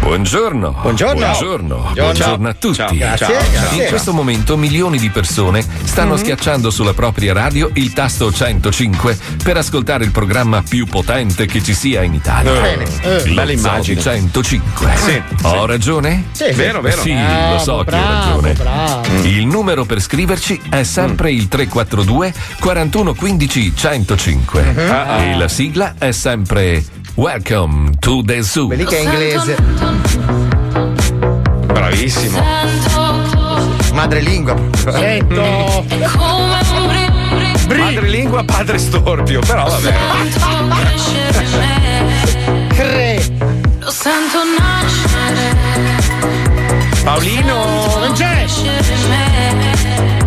Buongiorno. Buongiorno. Buongiorno. Buongiorno. A tutti. Ciao. Grazie, grazie. In questo momento milioni di persone stanno schiacciando sulla propria radio il tasto 105 per ascoltare il programma più potente che ci sia in Italia. Bene. Eh, bella immagine. Zoo 105. Sì, Ho ragione? Sì, Vero, vero. Sì, Bravo, lo so che ho bravo, ragione. bravo. Il numero per scriverci è sempre il 342 41 15 105 e la sigla è sempre Welcome to the Zoo. Quelli che è inglese. Bravissimo. Madrelingua. Sento Madrelingua, padre storpio, però vabbè. Cre. Lo sento nascere Paolino, Non c'è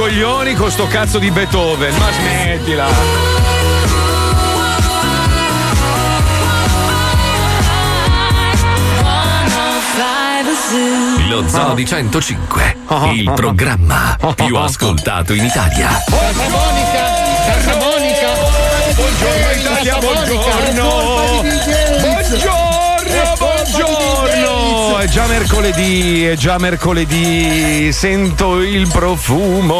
coglioni con sto cazzo di Beethoven. Ma smettila. Lo Zoo di 105, il programma più ascoltato in Italia. Santa Monica, Santa Monica. Buongiorno Italia, buongiorno. Buongiorno, buongiorno. Già mercoledì, è già mercoledì. Sento il profumo.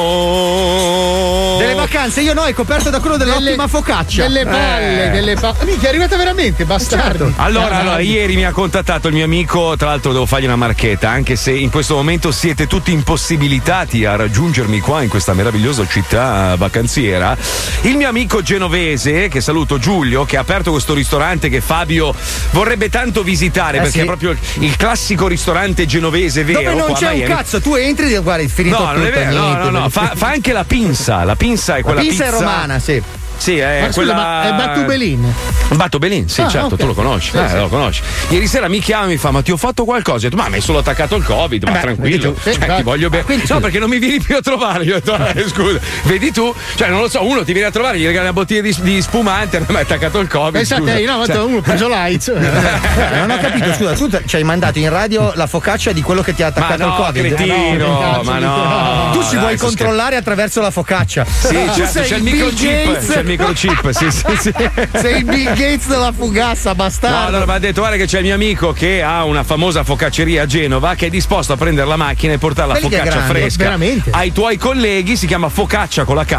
Delle vacanze, io no, è coperto da quello dell'ottima focaccia. Delle palle, Eh. delle palle. Minchia, è arrivata veramente, bastardo. Allora, Ah, allora, ieri mi ha contattato il mio amico, tra l'altro devo fargli una marchetta, anche se in questo momento siete tutti impossibilitati a raggiungermi qua in questa meravigliosa città vacanziera. Il mio amico genovese, che saluto Giulio, che ha aperto questo ristorante che Fabio vorrebbe tanto visitare Eh, perché sì. è proprio il classico ristorante genovese vero. Dove non c'è un Miami. cazzo, tu entri e guarda, è finito No, tutto. non è vero, no, niente, no, no, fa, fa anche la pinza. La pinza è La quella pizza è pizza romana, sì. Sì, è Ma scusa, quella. ma è Battubelin. Batto Belin, sì, Ah, certo, ok. tu lo conosci. Sì, eh, sì. lo conosci. Ieri sera mi chiama e mi fa: Ma ti ho fatto qualcosa? Io ho detto, ma mi hai solo attaccato il Covid, ma beh, tranquillo. tu. Sì, Cioè, ti voglio bene. quindi, no, scusa. perché non mi vieni più a trovare. Io ho detto, eh, scusa, vedi tu, cioè, non lo so, uno ti viene a trovare, gli regali una bottiglia di, di spumante, a me mi ha attaccato il Covid. Pensate, scusa. io no, Cioè, uno ha preso l'AIDS. Eh, non ho capito, scusa, tu ci hai mandato in radio la focaccia di quello che ti ha ma attaccato no, il Covid. cretino, No, che cazzo ma no. Tu ci vuoi controllare attraverso la focaccia. Sì, certo, sei c'è il microchip, Gates. c'è il microchip, sì, sì, sì. Sei il Bill Gates della fugassa, No, bastardo. allora mi ha detto guarda che c'è il mio amico che ha una famosa focacceria a Genova che è disposto a prendere la macchina e portare la focaccia grande, fresca veramente. ai tuoi colleghi, si chiama focaccia con la K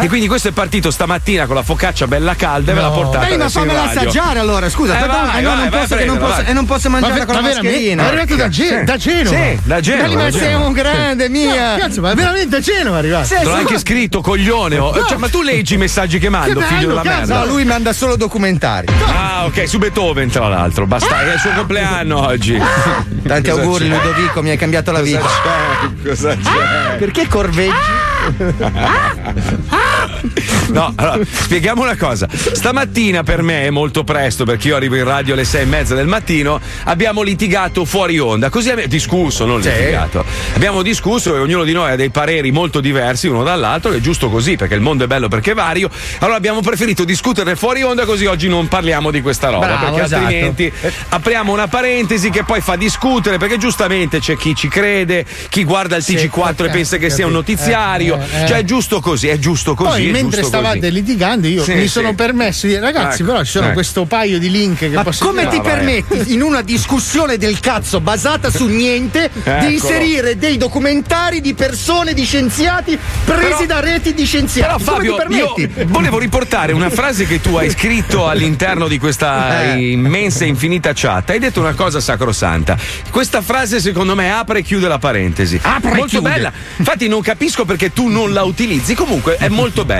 Eh? e quindi questo è partito stamattina con la focaccia bella calda e me l'ha No. portata Dai, ma fammela assaggiare allora, scusa. Eh, aspetta, vai, no, vai, non vai posso, che non posso, e non posso mangiarla Ma, con la ma veramente? mascherina. È arrivato da, Ge- da Genova. Sì, da Genova. Ma da sei Genova. un grande, mia. Cazzo, ma veramente a Genova è arrivato. L'ho anche scritto, coglione. oh. Cioè, ma tu leggi i messaggi che mando, Che figlio bello, della cazzo. merda. No, lui manda solo documentari. Ah, ok, su Beethoven, tra l'altro. Basta, è il suo compleanno oggi. Tanti Cosa auguri, c'è? Ludovico, mi hai cambiato la vita. Cosa c'è? Perché corveggi? No, allora, spieghiamo una cosa. Stamattina per me è molto presto, perché io arrivo in radio alle sei e mezza del mattino. Abbiamo litigato fuori onda. Così abbiamo discusso, non litigato. Abbiamo discusso e ognuno di noi ha dei pareri molto diversi uno dall'altro, che è giusto così, perché il mondo è bello perché è vario. Allora abbiamo preferito discuterne fuori onda, così oggi non parliamo di questa roba. Bravo, perché esatto. altrimenti apriamo una parentesi che poi fa discutere, perché giustamente c'è chi ci crede, chi guarda il TG4 e ok, pensa che sia un capito. notiziario. Eh, eh, eh. Cioè, è giusto così, è giusto così. Poi, mentre stavate litigando, io Sì, mi sì. sono permesso di dire, ragazzi, Ecco, però ci sono ecco. questo paio di link che Ma posso come ti vai. permetti in una discussione del cazzo basata su niente Eccolo. di inserire dei documentari di persone, di scienziati presi Però- da reti di Però scienziati? Fabio, come ti io permetti? volevo riportare una frase che tu hai scritto all'interno di questa Eh. immensa e infinita chat. Hai detto una cosa sacrosanta. Questa frase secondo me apre e chiude la parentesi. Apre molto chiude. bella. Infatti non capisco perché tu non la utilizzi. Comunque è molto bella.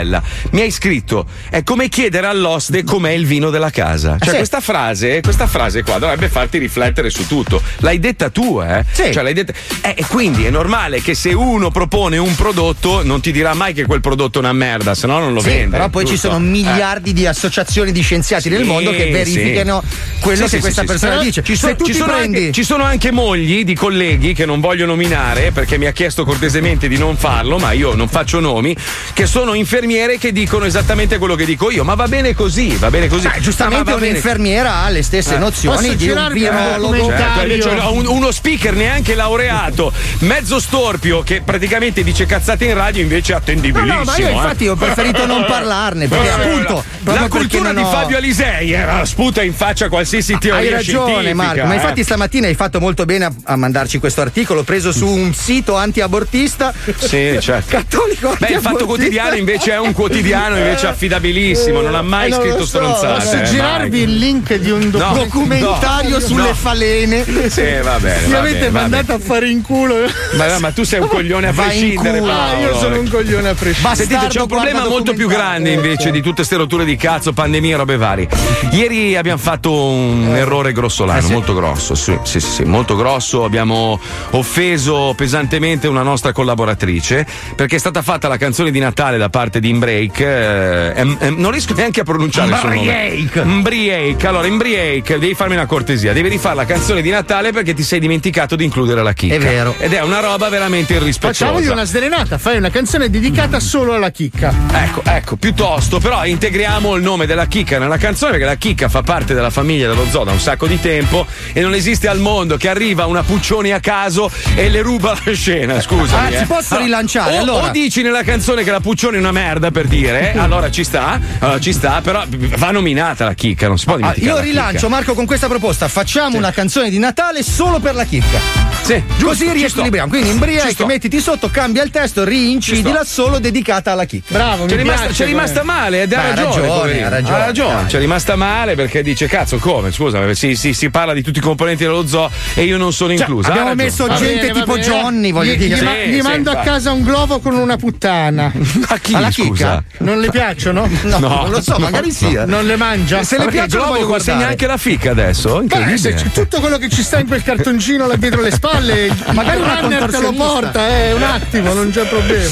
Mi hai scritto è come chiedere all'oste com'è il vino della casa. Cioè Sì. questa frase, questa frase qua dovrebbe farti riflettere su tutto. L'hai detta tu, eh? Sì. Cioè l'hai detta eh, e quindi è normale che se uno propone un prodotto non ti dirà mai che quel prodotto è una merda, se no non lo Sì, vende. però poi ci giusto? sono miliardi di associazioni di scienziati nel Sì, mondo che verificano quello che questa persona dice. Ci sono, ci sono prendi anche, ci sono anche mogli di colleghi che non voglio nominare perché mi ha chiesto cortesemente di non farlo, ma io non faccio nomi, che sono infermiere che dicono esattamente quello che dico io. Ma va bene così, va bene così. Beh, giustamente Ma bene- un'infermiera ha le stesse Eh. nozioni Posso di un virologo. Certo, un- uno speaker neanche laureato, mezzo storpio che praticamente dice cazzate in radio invece è No, attendibilissimo. no, ma io eh. infatti ho preferito non parlarne perché Eh, appunto la perché cultura di ho- Fabio Alisei era sputa in faccia qualsiasi teoria Hai ragione scientifica, Marco, ma eh. infatti stamattina hai fatto molto bene a, a mandarci questo articolo preso su un sito anti-abortista. Sì, certo. Cattolico Beh, il Fatto. Quotidiano invece è un quotidiano invece affidabilissimo, non ha mai Eh, scritto so. stronzate. Posso eh, girarvi il link di un No. documentario No. sulle No. falene. Sì, va bene. Mi avete bene, mandato a fare in culo. Ma, ma tu sei un coglione a prescindere. Ah, io sono un coglione a prescindere. Sentite, c'è un problema molto più grande invece di tutte queste rotture di cazzo, pandemia e robe varie. Ieri abbiamo fatto un errore grossolano, Eh, sì. molto grosso, sì, sì, sì, sì, molto grosso. Abbiamo offeso pesantemente una nostra collaboratrice perché è stata fatta la canzone di Natale da parte di Inbreak. eh, em- em- non riesco neanche a pronunciare il suo nome. Embriake. Embriake. Allora, Embriake, devi farmi una cortesia, devi rifare la canzone di Natale perché ti sei dimenticato di includere la chicca. È vero. Ed è una roba veramente irrispettosa. Facciamogli una sdrenata, fai una canzone dedicata solo alla chicca. Ecco, ecco, piuttosto, però integriamo il nome della chicca nella canzone perché la chicca fa parte della famiglia dello zoo da un sacco di tempo e non esiste al mondo che arriva una Puccioni a caso e le ruba la scena, scusami. Ah, eh. si posso rilanciare, O, allora. o dici nella canzone che la Puccioni è una merda per dire, eh, allora ci sta, allora ci sta, però va nominata la chicca, non si può Ah, dimenticare. io la rilancio chicca. Marco con questa proposta. Facciamo una canzone di Natale solo per la chicca. Sì, giusto, Così riequilibriamo. Quindi sto. mettiti sotto, cambia il testo, rincidila solo dedicata alla chicca. Bravo, C'è mi rimasta, piace c'è rimasta male ed ha ha ragione, ragione, ha ragione, dai. C'è rimasta male perché dice: Cazzo, come? Scusa, si, si- si parla di tutti i componenti dello zoo e io non sono inclusa. Ha abbiamo ragione. messo Va gente bene, tipo. Johnny, voglio Gli- dire. Gli, ma- Sì, gli sì, mando a casa un globo con una puttana. A chi? Alla scusa? Non le piacciono? No, No, non lo so, no, magari no. sia. Non le mangia? Se le piacciono Globo voglio consegna anche la fica adesso? Beh, se c'è tutto quello che ci sta in quel cartoncino là dietro le spalle, Magari una runner te lo porta, eh, un attimo, non c'è problema.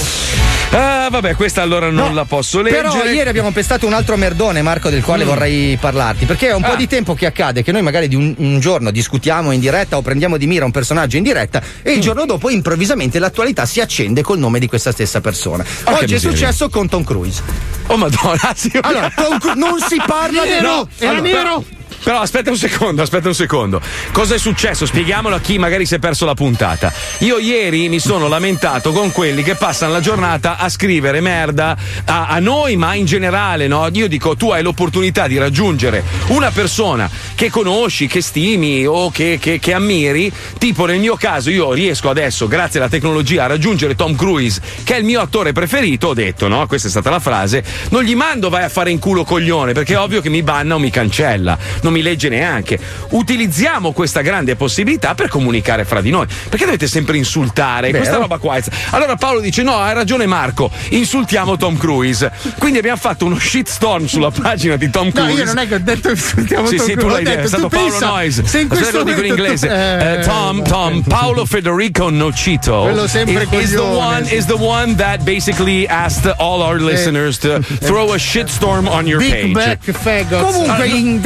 Ah, vabbè, questa allora non No, la posso leggere. Però ieri abbiamo pestato un altro merdone, Marco, del quale vorrei parlarti. Perché è un po' Ah. di tempo che accade che noi magari di un, un giorno discutiamo in diretta o prendiamo di mira un personaggio in diretta e il giorno dopo improvvisamente l'attualità si accende col nome di questa stessa persona. Ah, Oggi è successo con Tom Cruise. Oh, madonna, sì, Allora, Tom Cruise non si parla di no, era allora, nero. Però aspetta un secondo, aspetta un secondo. Cosa è successo? Spieghiamolo a chi magari si è perso la puntata. Io ieri mi sono lamentato con quelli che passano la giornata a scrivere merda a, a noi, ma in generale, no? Io dico, tu hai l'opportunità di raggiungere una persona che conosci, che stimi o che, che- che ammiri. Tipo nel mio caso, io riesco adesso, grazie alla tecnologia, a raggiungere Tom Cruise, che è il mio attore preferito. Ho detto, no? Questa è stata la frase. Non gli mando vai a fare in culo coglione, perché è ovvio che mi banna o mi cancella. Non mi legge neanche. Utilizziamo questa grande possibilità per comunicare fra di noi. Perché dovete sempre insultare? Vero. Questa roba qua. è- Allora Paolo dice: No, hai ragione Marco, insultiamo Tom Cruise. Quindi abbiamo fatto uno shitstorm sulla pagina di Tom No, Cruise. io non è che ho detto insultiamo Sì, Tom sì, tu Cruise, l'hai detto, è stato tu Paolo pensa, Noyes. Se in questo lo dico in inglese. tu- Eh, eh, Tom, Tom, Paolo Federico Nocito Quello sempre is, is the one sì. is the one that basically asked all our listeners to throw a shitstorm on your Big page. Back. Comunque Allora, in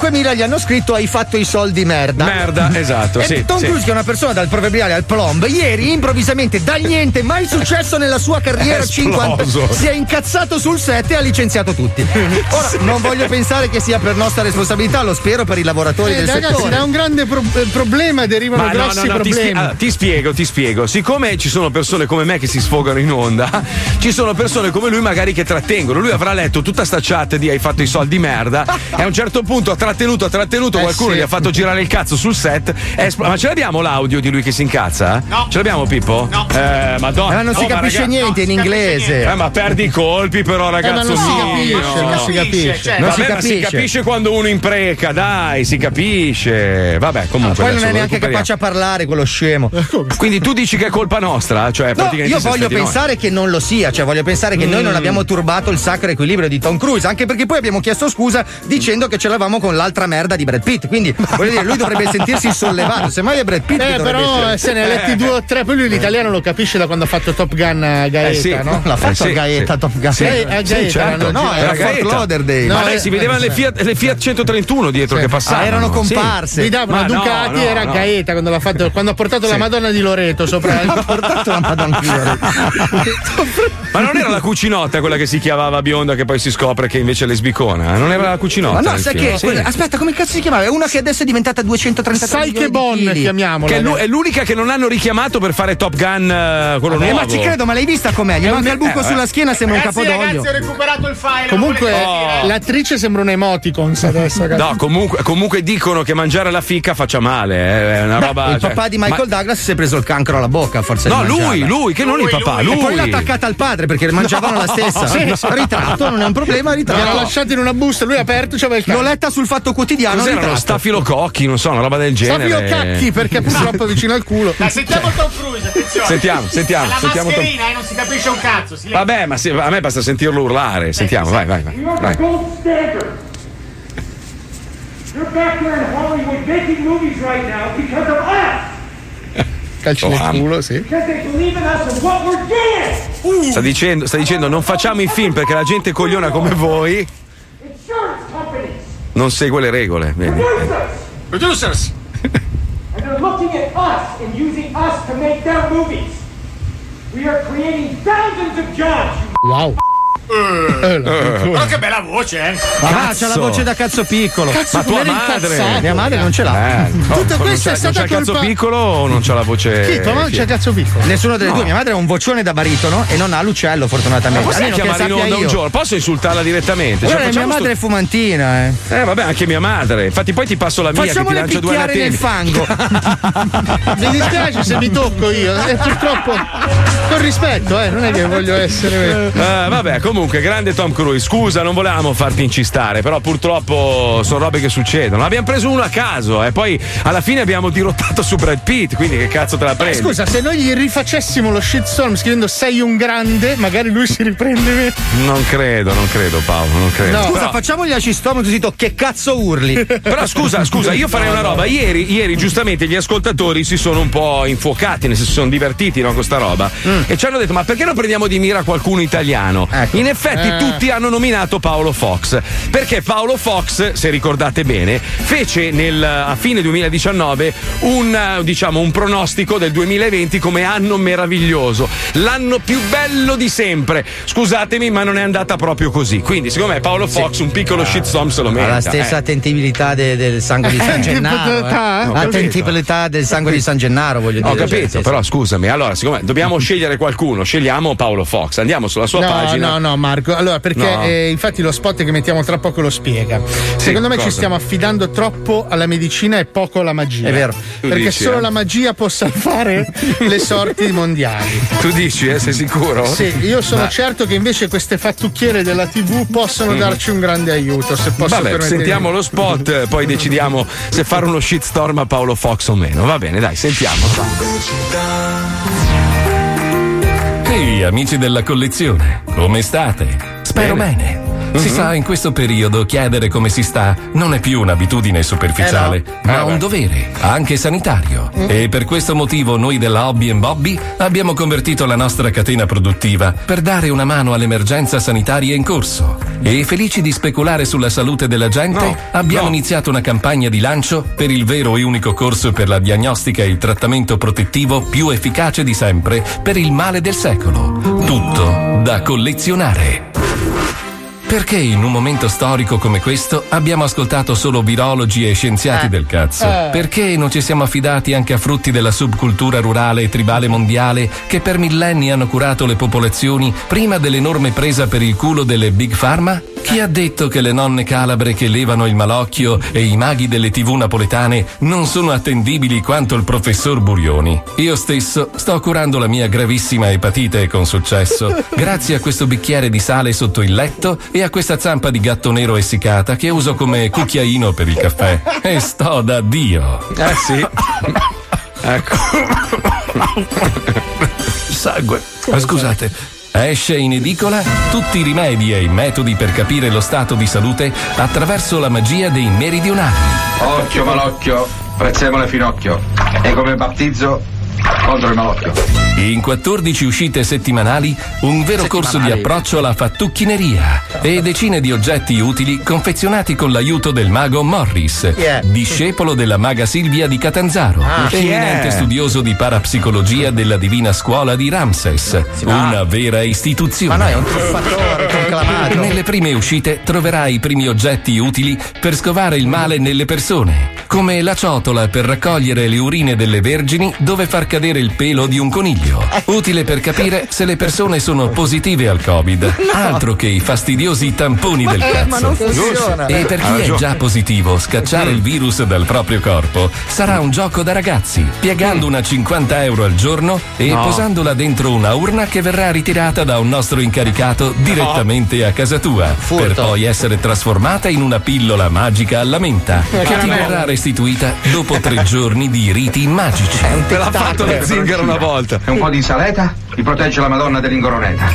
25.000 gli hanno scritto hai fatto i soldi merda. Merda, esatto, E sì, Tom sì. Cruise, che è una persona dal proverbiale al plomb, ieri improvvisamente, dal niente, mai successo nella sua carriera È esploso. 50, si è incazzato sul set e ha licenziato tutti. Ora, non voglio pensare che sia per nostra responsabilità, lo spero per i lavoratori Eh, del ragazzi, settore. da un grande pro- eh, problema derivano Ma no, grossi no, no, ti, spie- problemi. allora, ti spiego, ti spiego. Siccome ci sono persone come me che si sfogano in onda, ci sono persone come lui magari che trattengono. Lui avrà letto tutta sta chat di hai fatto i soldi merda e a un certo punto ha trattenuto, ha trattenuto, Eh, qualcuno sì. gli ha fatto girare il cazzo sul set. espl- ma ce l'abbiamo l'audio di lui che si incazza? No. Ce l'abbiamo Pippo? No. Eh, madonna. Eh, ma non si Oh, capisce raga- niente no, in si capisce inglese. niente. Eh, ma perdi i colpi però Eh, ma ragazzo non si mio. capisce, non si capisce. cioè, Non Vabbè, si ma si capisce. capisce quando uno impreca, dai, si capisce. Vabbè, comunque. Poi non è neanche capace a parlare quello scemo. Quindi tu dici che è colpa nostra? Cioè, No, praticamente io voglio pensare che non lo sia, cioè voglio pensare che noi non abbiamo turbato il sacro equilibrio di Tom Cruise, anche perché poi abbiamo chiesto scusa dicendo che ce l'avevamo con l'altra merda di Brad Pitt. Quindi voglio dire, lui dovrebbe sentirsi sollevato. Semmai è Brad Pitt. Eh, dovrebbe però essere- eh, se ne ha letti due o tre, poi lui l'italiano lo capisce da quando ha fatto Top Gun a Gaeta, Eh, sì. no? L'ha fatto Eh, sì, Gaeta sì. Top Gun. Sì. Eh, a Sì, Gaeta certo. No, era Era Fort Gaeta. Lauderdale. No, Ma eh, si vedevano le Fiat, le Fiat 131 dietro che passavano. Ah, erano Sì. comparse. Guidava Ma una no, Ducati no, era no. Gaeta quando, l'ha fatto, quando ha portato la Sì. Madonna di Loreto sopra Ha portato la Madonna di Loreto. Ma non era la cucinotta quella che si chiamava bionda che poi si scopre che invece è lesbicona? Non era la cucinotta? Ma no, sai che. Aspetta, come cazzo si chiamava? È una che adesso è diventata 233 Sai che Bon chiamiamola. Che è, l'u- è l'unica che non hanno richiamato per fare Top Gun eh, quello Eh, nuovo. ma ci credo, ma l'hai vista com'è? Gli È manca un- il buco eh, sulla schiena, sembra un Ragazzi, capodoglio. ragazzi, ho recuperato il file. Comunque, dire? l'attrice sembra un emoticons adesso, ragazzi. No, comunque, comunque dicono che mangiare la ficca faccia male. eh, È una Beh, roba. il cioè- papà di Michael Ma- Douglas si è preso il cancro alla bocca, forse. No, lui, lui, che non il Lui, papà, lui. lui. E poi l'ha attaccata al padre perché mangiavano la stessa. Sì, sì. Ritratto, non è un problema, ritratto. lasciato in una busta, lui ha aperto, c'aveva il L'ho cazzo. letta sul fatto quotidiano. Cos'erano? Stafilococchi, non so, una roba del genere. Stafilo cacchi perché purtroppo vicino al culo. Dai, sentiamo Tom Cruise, attenzione. Sentiamo, sentiamo, La sentiamo Tom- mascherina, eh, non si capisce un cazzo. silenzio. Vabbè, ma se- a me basta sentirlo urlare. Sentiamo, vai, vai, vai. You're vai. gold standard. You're back there in Hollywood making movies right now because of us. Calci Oh, nel am- culo, sì. Sta dicendo, sta dicendo non facciamo i film perché la gente cogliona come voi non segue le regole. Vedi? producers, and they're looking at us and using us to make their movies. We are creating thousands of jobs. you Wow. Però che bella voce, eh. Ah, c'ha la voce da cazzo piccolo. Cazzo, Ma tua madre? incazzato. Mia madre non ce l'ha. Eh, no, Tutto non questo c'ha- è stata non c'ha il cazzo colpa- piccolo o non c'ha la voce? Chi? Tua c'è fiera? cazzo piccolo. Nessuna delle due. Mia madre ha un vocione da baritono e non ha l'uccello, fortunatamente. Possiamo Almeno che chiamare in onda un io. giorno? Posso insultarla direttamente? Cioè, Guarda, mia facciamo madre è sto- fumantina, eh. Eh, vabbè, anche mia madre. Infatti, poi ti passo la mia che ti Facciamole lancia due picchiare nel fango. Mi dispiace se mi tocco io. E purtroppo, con rispetto, eh, non è che voglio essere. Eh, vabbè, comunque, grande Tom Cruise. Scusa, non volevamo farti incistare, però purtroppo sono robe che succedono. Abbiamo preso uno a caso e poi alla fine abbiamo dirottato su Brad Pitt, quindi che cazzo te la prendi? Scusa, se noi gli rifacessimo lo shitstorm scrivendo sei un grande, magari lui si riprende meno. Non credo, non credo, Paolo, non credo. No. Scusa, Però- facciamogli a Cistom così to- che cazzo urli? Però scusa, scusa, io farei una roba. Ieri, ieri giustamente gli ascoltatori si sono un po' infuocati, nel senso si sono divertiti no, con sta roba. E ci hanno detto: ma perché non prendiamo di mira qualcuno italiano? Ecco. In effetti Eh. tutti hanno nominato Paolo Fox. Perché Paolo Fox, se ricordate bene, fece nel, a fine 2019 un, eh, diciamo, un pronostico del 2020 come anno meraviglioso, l'anno più bello di sempre. Scusatemi, ma non è andata proprio così. Quindi, secondo me, Paolo Fox un piccolo shitstorm se lo Ha merita. la stessa eh. attendibilità de- del sangue di San Gennaro. Attentibilità, Eh. eh? Attentibilità del sangue di San Gennaro, voglio dire. Ho Cioè, capito, sì, però scusami, allora, siccome dobbiamo scegliere qualcuno, scegliamo Paolo Fox, andiamo sulla sua No, pagina. no, no, Marco. Allora, perché No. eh, infatti lo spot che mettiamo tra poco lo spiega. Secondo me ci cosa? stiamo affidando troppo alla medicina e poco alla magia. È vero. Tu Perché dici, solo eh? la magia può salvare le sorti mondiali. Tu dici, eh, sei sicuro? Sì, io sono certo che invece queste fattucchiere della TV possono darci un grande aiuto. Se posso Vabbè, permettermi. sentiamo lo spot, eh, poi decidiamo se fare uno shitstorm a Paolo Fox o meno. Va bene, dai, sentiamo. Ehi amici della collezione, come state? Spero bene. Si sa, in questo periodo chiedere come si sta non è più un'abitudine superficiale, ma un dovere, anche sanitario. E per questo motivo noi della Hobby Bobby abbiamo convertito la nostra catena produttiva per dare una mano all'emergenza sanitaria in corso. E felici di speculare sulla salute della gente, No, abbiamo no. iniziato una campagna di lancio per il vero e unico corso per la diagnostica e il trattamento protettivo più efficace di sempre per il male del secolo. Tutto da collezionare. Perché in un momento storico come questo abbiamo ascoltato solo virologi e scienziati del cazzo? Eh. Perché non ci siamo affidati anche a frutti della subcultura rurale e tribale mondiale che per millenni hanno curato le popolazioni prima dell'enorme presa per il culo delle big pharma? Chi ha detto che le nonne calabre che levano il malocchio e i maghi delle tv napoletane non sono attendibili quanto il professor Burioni? Io stesso sto curando la mia gravissima epatite con successo, grazie a questo bicchiere di sale sotto il letto e a questa zampa di gatto nero essiccata che uso come cucchiaino per il caffè. E sto da Dio. Eh sì. ecco. Sangue. Ma scusate. Esce in edicola tutti i rimedi e i metodi per capire lo stato di salute attraverso la magia dei meridionali. Occhio malocchio, prezzemolo finocchio. E come battizzo contro il malocchio. In 14 uscite settimanali, un vero corso di approccio alla fattucchineria e decine di oggetti utili confezionati con l'aiuto del mago Morris, Yeah. discepolo della maga Silvia di Catanzaro, Ah, chi eminente è? studioso di parapsicologia della Divina Scuola di Ramses, una vera istituzione. Ma no, è un truffatore conclamato. Nelle prime uscite troverai i primi oggetti utili per scovare il male nelle persone, come la ciotola per raccogliere le urine delle vergini dove far cadere il pelo di un coniglio, utile per capire se le persone sono positive al Covid, altro che i fastidiosi tamponi del Eh, ma cazzo. non funziona. E per chi è già positivo, scacciare il virus dal proprio corpo sarà un gioco da ragazzi, piegando una 50 euro al giorno e No. posandola dentro una urna che verrà ritirata da un nostro incaricato direttamente a casa tua, per poi essere trasformata in una pillola magica alla menta, Eh, che ti verrà restituita dopo tre giorni di riti magici. Me l'ha fatto lo zingaro una volta. E un po' di insalata ti protegge la Madonna dell'ingoroneta.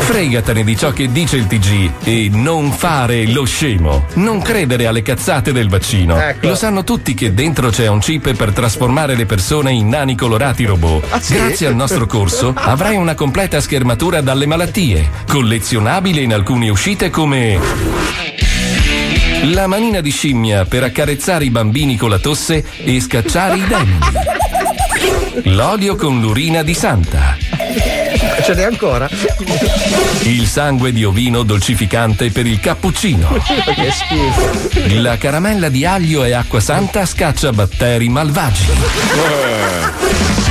Fregatene di ciò che dice il TG e non fare lo scemo. Non credere alle cazzate del vaccino. Ecco. Lo sanno tutti che dentro c'è un chip per trasformare le persone in nani colorati robot. Ah, sì? Grazie al nostro corso avrai una completa schermatura dalle malattie, collezionabile in alcune uscite come la manina di scimmia per accarezzare i bambini con la tosse e scacciare i demoni. L'olio con l'urina di Santa. Ce n'è ancora? Il sangue di ovino dolcificante per il cappuccino. che schifo. La caramella di aglio e acqua santa scaccia batteri malvagi.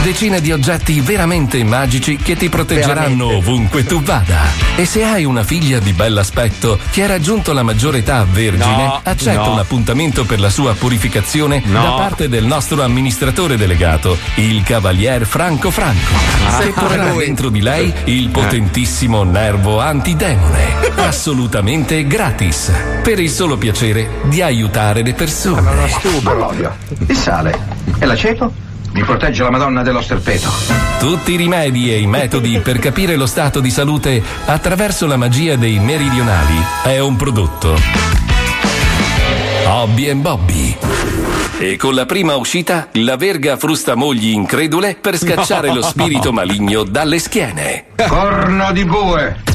Decine di oggetti veramente magici che ti proteggeranno ovunque tu vada. E se hai una figlia di bell'aspetto che ha raggiunto la maggiore età vergine, No, accetta no. un appuntamento per la sua purificazione No. da parte del nostro amministratore delegato, il cavalier Franco Franco. Ah. che porrà lui. dentro di lei Eh. il potentissimo nervo antidemone. Assolutamente gratis. Per il solo piacere di aiutare le persone. Ma l'olio, il sale e l'aceto mi protegge la Madonna dello sterpeto. Tutti i rimedi e i metodi per capire lo stato di salute attraverso la magia dei meridionali è un prodotto. Hobby and Bobby. E con la prima uscita, la verga frusta mogli incredule per scacciare No. lo spirito maligno dalle schiene. Corno di bue!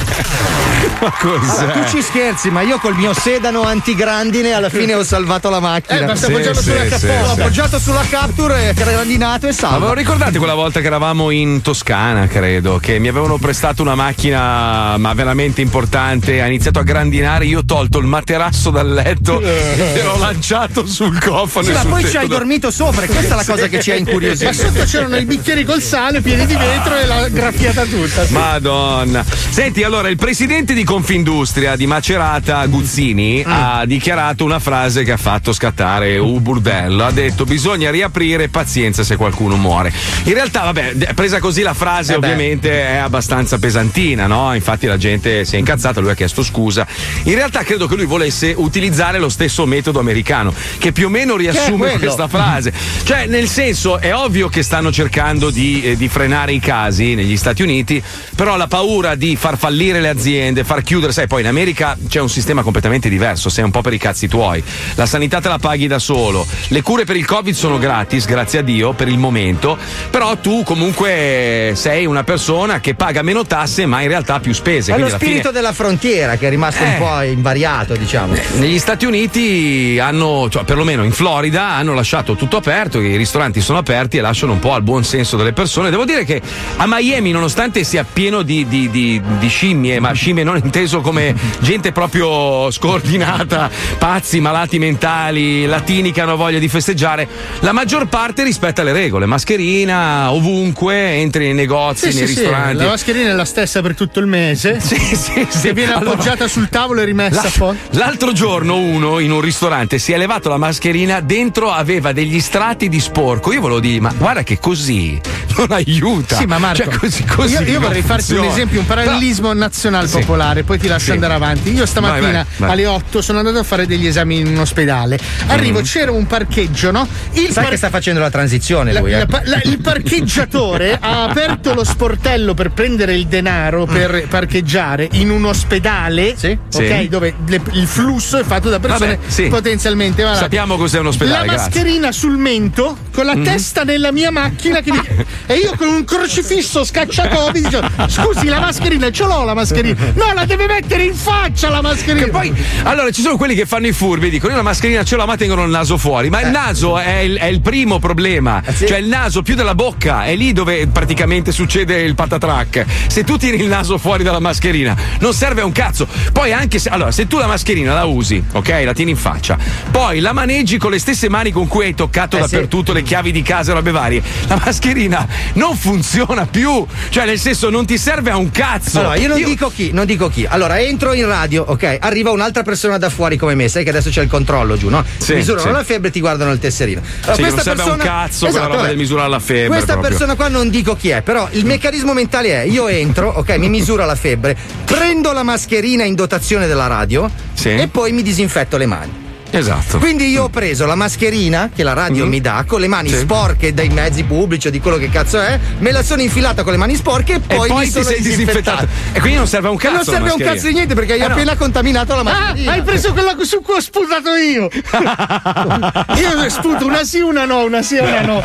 Ma tu ci scherzi, ma io col mio sedano antigrandine alla fine ho salvato la macchina. Eh, basta appoggiarlo sulla sì, cappella. sì, L'ho sì. appoggiato sulla capture, grandinato e Ma salvo. ve lo ricordate quella volta che eravamo in Toscana, credo, che mi avevano prestato una macchina ma veramente importante, ha iniziato a grandinare, io ho tolto il materasso dal letto e l'ho lanciato sul cofano. Sì, e ma poi ci hai da- dormito sopra, e questa è la Sì. cosa che ci ha incuriosito. Ma sotto c'erano i bicchieri col sale, pieni di vetro e l'ha graffiata tutta. sì. Madonna. Senti, allora, il presidente di Confindustria di Macerata, Guzzini, Mm. ha dichiarato una frase che ha fatto scattare un burdello. Ha detto: bisogna riaprire, pazienza se qualcuno muore. In realtà, vabbè, presa così la frase, Eh beh. ovviamente è abbastanza pesantina, no? Infatti la gente si è incazzata, lui ha chiesto scusa. In realtà credo che lui volesse utilizzare lo stesso metodo americano, che più o meno riassume questa frase. Cioè, nel senso, è ovvio che stanno cercando di, eh, di frenare i casi negli Stati Uniti, però la paura di far fallire le aziende, far chiudere, sai, poi in America c'è un sistema completamente diverso, sei un po' per i cazzi tuoi. La sanità te la paghi da solo, le cure per il Covid sono gratis, grazie a Dio, per il momento, però tu comunque sei una persona che paga meno tasse, ma in realtà più spese. È lo alla fine- spirito della frontiera che è rimasto Eh. un po' invariato, diciamo. negli Stati Uniti hanno, cioè perlomeno in Florida, hanno lasciato tutto aperto, i ristoranti sono aperti e lasciano un po' al buon senso delle persone. Devo dire che a Miami, nonostante sia pieno di, di- di- di scimmie scimmie, ma scimmie non inteso come gente proprio scordinata, pazzi, malati mentali, latini che hanno voglia di festeggiare, la maggior parte rispetta le regole. Mascherina ovunque, entri nei negozi, Sì, nei sì, sì, ristoranti. La mascherina è la stessa per tutto il mese. Sì, sì, sì. Che viene Allora- appoggiata sul tavolo e rimessa La- poi. L'altro giorno uno in un ristorante si è levato la mascherina, dentro aveva degli strati di sporco. Io volevo dire, ma guarda che così non aiuta. Sì, ma Marco, Cioè, così, così io, io vorrei farti un funziona. esempio, un parallelismo nazional Sì. popolare, poi ti lascio Sì. andare avanti. Io stamattina Vai, vai, vai. alle 8 sono andato a fare degli esami in un ospedale. Arrivo, Mhm. c'era un parcheggio, no? Il Sai par- che sta facendo la transizione la- lui, eh? la la- il parcheggiatore ha aperto lo sportello per prendere il denaro per parcheggiare in un ospedale, ok? Mm. Sì. Dove le- il flusso è fatto da persone Vabbè, potenzialmente malate. Sappiamo cos'è un ospedale, La grazie. mascherina sul mento, con la Mhm. testa nella mia macchina che mi- e io con un crocifisso scacciacovi dicevo scusi la mascherina ce l'ho la mascherina no la deve mettere in faccia la mascherina Che poi, allora, ci sono quelli che fanno i furbi, dicono: Io la mascherina ce l'ho, ma tengono il naso fuori. Ma il naso è il, è il primo problema. Cioè, il naso più della bocca, è lì dove praticamente succede il patatrack. Se tu tiri il naso fuori dalla mascherina, non serve a un cazzo. Poi, anche se. Allora, se tu la mascherina la usi, ok, la tieni in faccia, poi la maneggi con le stesse mani con cui hai toccato Eh, sì. dappertutto le chiavi di casa e robe varie, la mascherina non funziona più. Cioè, nel senso, non ti serve a un cazzo. Allora, io non dico chi, non dico chi. Allora, entro in radio, ok, arriva un'altra persona da fuori come me, sai che adesso c'è il controllo giù, no? Sì, Misurano sì. la febbre e ti guardano il tesserino. Allora, Sì, non serve a un cazzo quella roba del misurare la febbre Questa proprio. persona qua non dico chi è, però il meccanismo mentale è: io entro, ok, mi misura la febbre, prendo la mascherina in dotazione della radio Sì. e poi mi disinfetto le mani. Esatto. Quindi io ho preso la mascherina che la radio Mhm. mi dà con le mani Sì. sporche dai mezzi pubblici o di quello che cazzo è, me la sono infilata con le mani sporche e E poi, poi mi ti sono sei disinfettato. E quindi non serve a un E cazzo. non serve un cazzo di niente perché hai Eh no. appena contaminato la Ah, mascherina. hai preso quella su cui ho sputato io. io sputo una sì, una no, una sì, una no.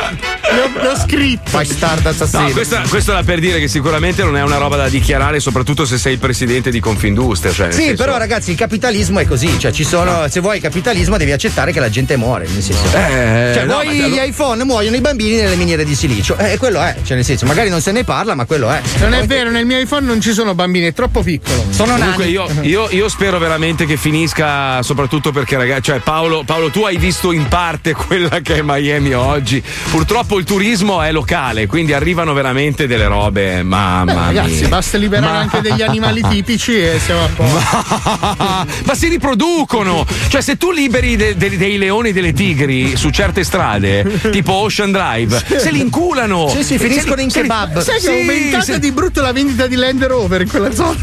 L'ho, l'ho scritto. Bastardo assassino. No, questa, questo era per dire che sicuramente non è una roba da dichiarare, soprattutto se sei il presidente di Confindustria. Cioè, Sì, senso- però ragazzi, il capitalismo è così, cioè ci sono, se vuoi capitalismo devi accettare che la gente muore, nel senso. Eh, cioè, no, vuoi ma- gli iPhone muoiono i bambini nelle miniere di silicio. Eh, quello è, cioè nel senso, magari non se ne parla, ma quello è. Non è vero, nel mio iPhone non ci sono bambini, è troppo piccolo. Sono Comunque io, io- io spero veramente che finisca, soprattutto perché ragazzi, cioè Paolo, Paolo, tu hai visto in parte quella che è Miami oggi. Purtroppo il turismo è locale, quindi arrivano veramente delle robe, mamma Beh, ragazzi, mia. basta liberare anche degli animali tipici e siamo a posto. Ma si riproducono! Cioè, se tu liberi de- de- dei leoni e delle tigri su certe strade, tipo Ocean Drive, se li inculano! Sì, sì, Se finiscono li- in se li- kebab. Sai che Sì, è aumentata sì. di brutto la vendita di Land Rover in quella zona.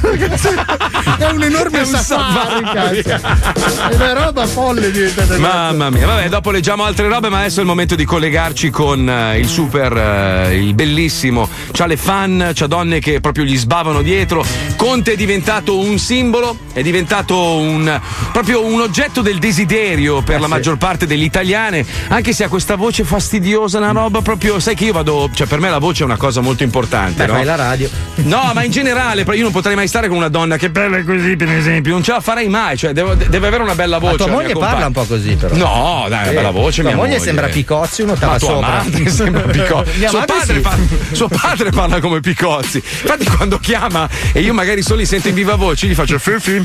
È un enorme È un safari. È una roba folle diventata. Mamma mia, vabbè, dopo leggiamo altre robe, ma adesso è il momento di collegarci con eh, il super, eh, il bellissimo. C'ha le fan, c'ha donne che proprio gli sbavano dietro. Conte è diventato un simbolo, è diventato un, proprio un oggetto del desiderio per la maggior parte delle italiane, anche se ha questa voce fastidiosa, una roba proprio. Sai che io vado, cioè per me la voce è una cosa molto importante. Beh, no? fai la radio. No, ma in generale, però io non potrei mai stare con una donna che è bella così, per esempio. Non ce la farei mai. Cioè, devo- deve avere una bella voce. Ma tua moglie compagna. parla un po' così, però. No, dai, una Sì. bella voce. Tua mia moglie sembra Picozzi, un'ottava Ma tua sopra. madre sembra Picozzi. Suo padre, sì. parla, suo padre parla come Picozzi. Infatti, quando chiama e io magari solo li sento in viva voce, gli faccio film.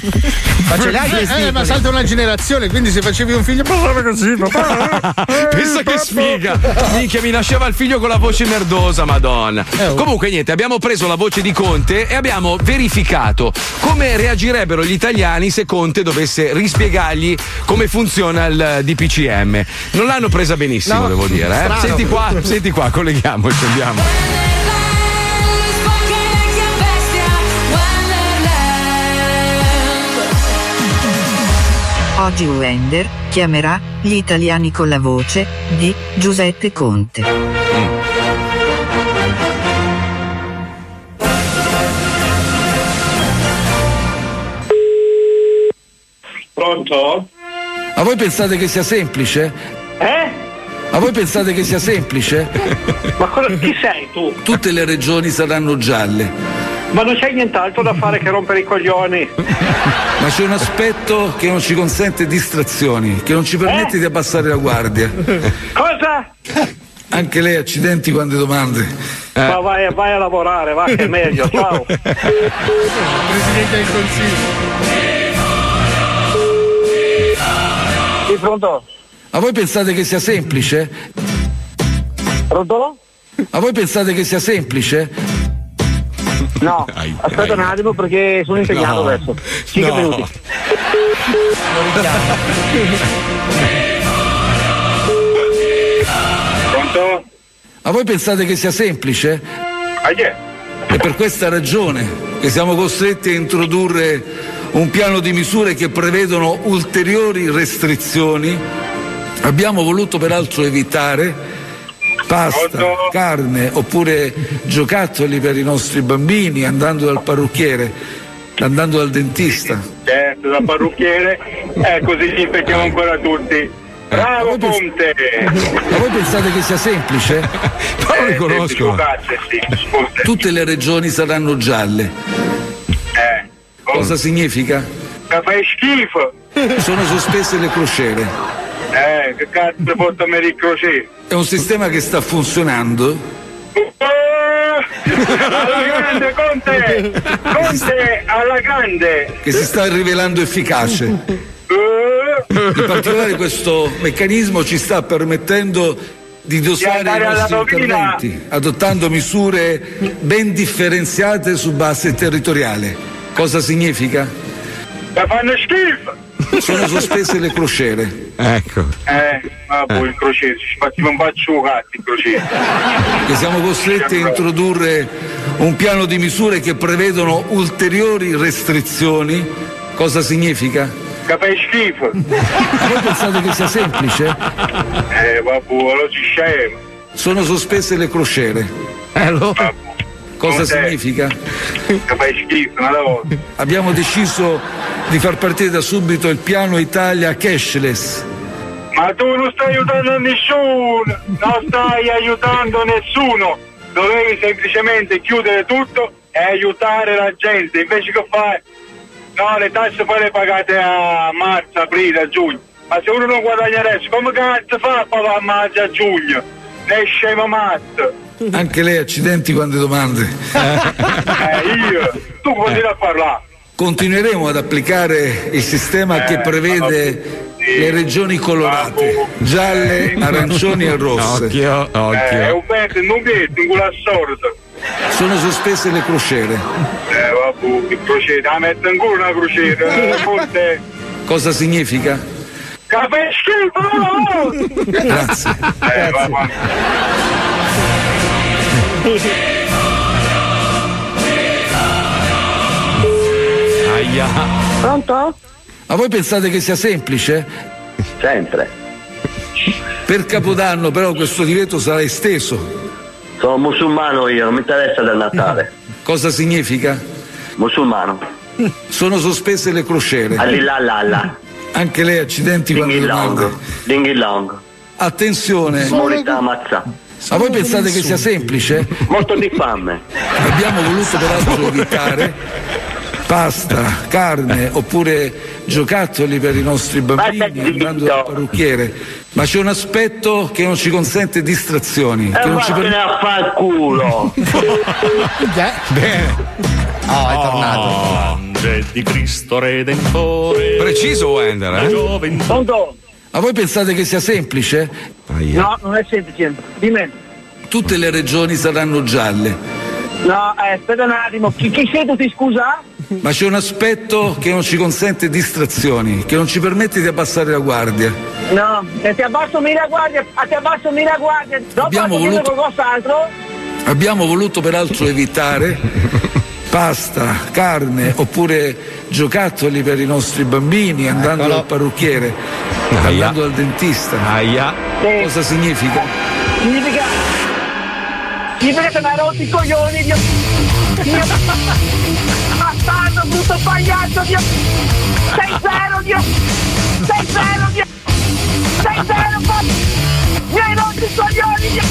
Ma ce l'hai questi? Eh, ma salta una generazione, quindi se facevi un figlio parlava così, papà. Pensa che sfiga! Minchia, mi nasceva il figlio con la voce merdosa, madonna. Comunque, niente, abbiamo preso la voce di Conte e abbiamo verificato come reagirebbero gli italiani se Conte dovesse rispiegargli come funziona il DPCM. Non l'hanno presa benissimo, No, devo dire. Eh? Senti qua, senti qua, colleghiamoci, andiamo. Oggi Wender chiamerà gli italiani con la voce di Giuseppe Conte. Pronto? Ma voi pensate che sia semplice? Eh? Ma voi pensate che sia semplice? Ma cosa, chi sei tu? Tutte le regioni saranno gialle, Ma non c'è nient'altro da fare che rompere i coglioni. ma c'è un aspetto che non ci consente distrazioni, che non ci permette Eh? di abbassare la guardia. Cosa? Anche lei accidenti quante domande. Ma vai, vai a lavorare, va che è meglio, ciao. Presidente del Consiglio. Sì, pronto? Ma voi pensate che sia semplice? Pronto? Ma voi pensate che sia semplice? No, aspetta un attimo perché sono impegnato No. adesso. 5 No. minuti. Pronto? Ma voi pensate che sia semplice? Ah, è? È per questa ragione che siamo costretti a introdurre un piano di misure che prevedono ulteriori restrizioni. Abbiamo voluto peraltro evitare pasta, carne oppure giocattoli per i nostri bambini andando dal parrucchiere, andando dal dentista. Certo, da parrucchiere. Eh, così ci infettiamo ancora tutti. Bravo Ponte! Ma voi pensate che sia semplice? Non li conosco. Sì, scusa. Tutte le regioni saranno gialle. Eh. Cosa significa? Che fai schifo! Sono sospese le crociere. Eh, che cazzo porta me ricrocere? È un sistema che sta funzionando. Alla grande, Conte! Conte, alla grande! che si sta rivelando efficace. In particolare questo meccanismo ci sta permettendo di dosare i andare alla nostri interventi, adottando misure ben differenziate su base territoriale. Cosa significa? La fanno schifo! Sono sospese le crociere. Ecco. Eh, vabbè, il crociere, ci facciamo un bacio cazzo il crociere. Che siamo costretti a introdurre un piano di misure che prevedono ulteriori restrizioni. Cosa significa? Che fai schifo! Voi pensate che sia semplice? Eh, vabbè, allora ci scemo. Sono sospese le crociere. Cosa significa? Che fai schifo, una volta. Abbiamo deciso di far partire da subito il piano Italia cashless. Ma tu non stai aiutando nessuno! Non stai aiutando nessuno! Dovevi semplicemente chiudere tutto e aiutare la gente, invece che fai? No, le tasse poi le pagate a marzo, aprile, a giugno. Ma se uno non guadagna adesso, come cazzo fa poi va a maggio a giugno? Ne scemo matto! Anche lei accidenti quante domande. Eh, io! Tu continui a parlare! Continueremo ad applicare il sistema che prevede le regioni colorate, gialle, arancioni e rosse. Occhio, Eh, è un pezzo, non vedo, un culo assordo! Sono sospese le crociere. Eh, vabbè, che crociere, la metto ancora una crociere, eh, forse... Cosa significa? Schifo! Grazie. Eh, vabbè. Aia. Pronto? Ma voi pensate che sia semplice? Sempre. Per Capodanno però questo divieto sarà esteso. Sono musulmano io, non mi interessa del Natale. Cosa significa? Musulmano. Sono sospese le crociere. Allillalala. Anche lei accidenti quante domande. Dinghi long. Attenzione. Morita ammazza. Ma voi pensate che sia semplice? Molto di fame. Abbiamo voluto peraltro evitare pasta, carne oppure giocattoli per i nostri bambini andando dal parrucchiere. Ma c'è un aspetto che non ci consente distrazioni. E che non ci vattene a far culo. Bene. Oh, è tornato. Angel di Cristo Redentore. Preciso Wender, eh? Pronto? Ma voi pensate che sia semplice? No, non è semplice. Dimmi. Tutte le regioni saranno gialle. No, eh, aspetta un attimo. Chi, chi sei tu, ti scusa? Ma c'è un aspetto che non ci consente distrazioni, che non ci permette di abbassare la guardia. No, e ti abbasso mira guardia, ah, ti abbasso mira guardia. Dopo Abbiamo voluto- qualcos'altro? Abbiamo voluto peraltro evitare pasta, carne oppure giocattoli per i nostri bambini andando Eccolo. dal parrucchiere, Aia. andando dal dentista. Aia. Cosa significa? Significa. Significa che mi hai rotto i coglioni, Dio. Dio. Bastardo, brutto pagliaccio, Dio. Sei zero, Dio. Sei zero, Dio. Sei zero, fa- Mi hai rotto i coglioni, Dio.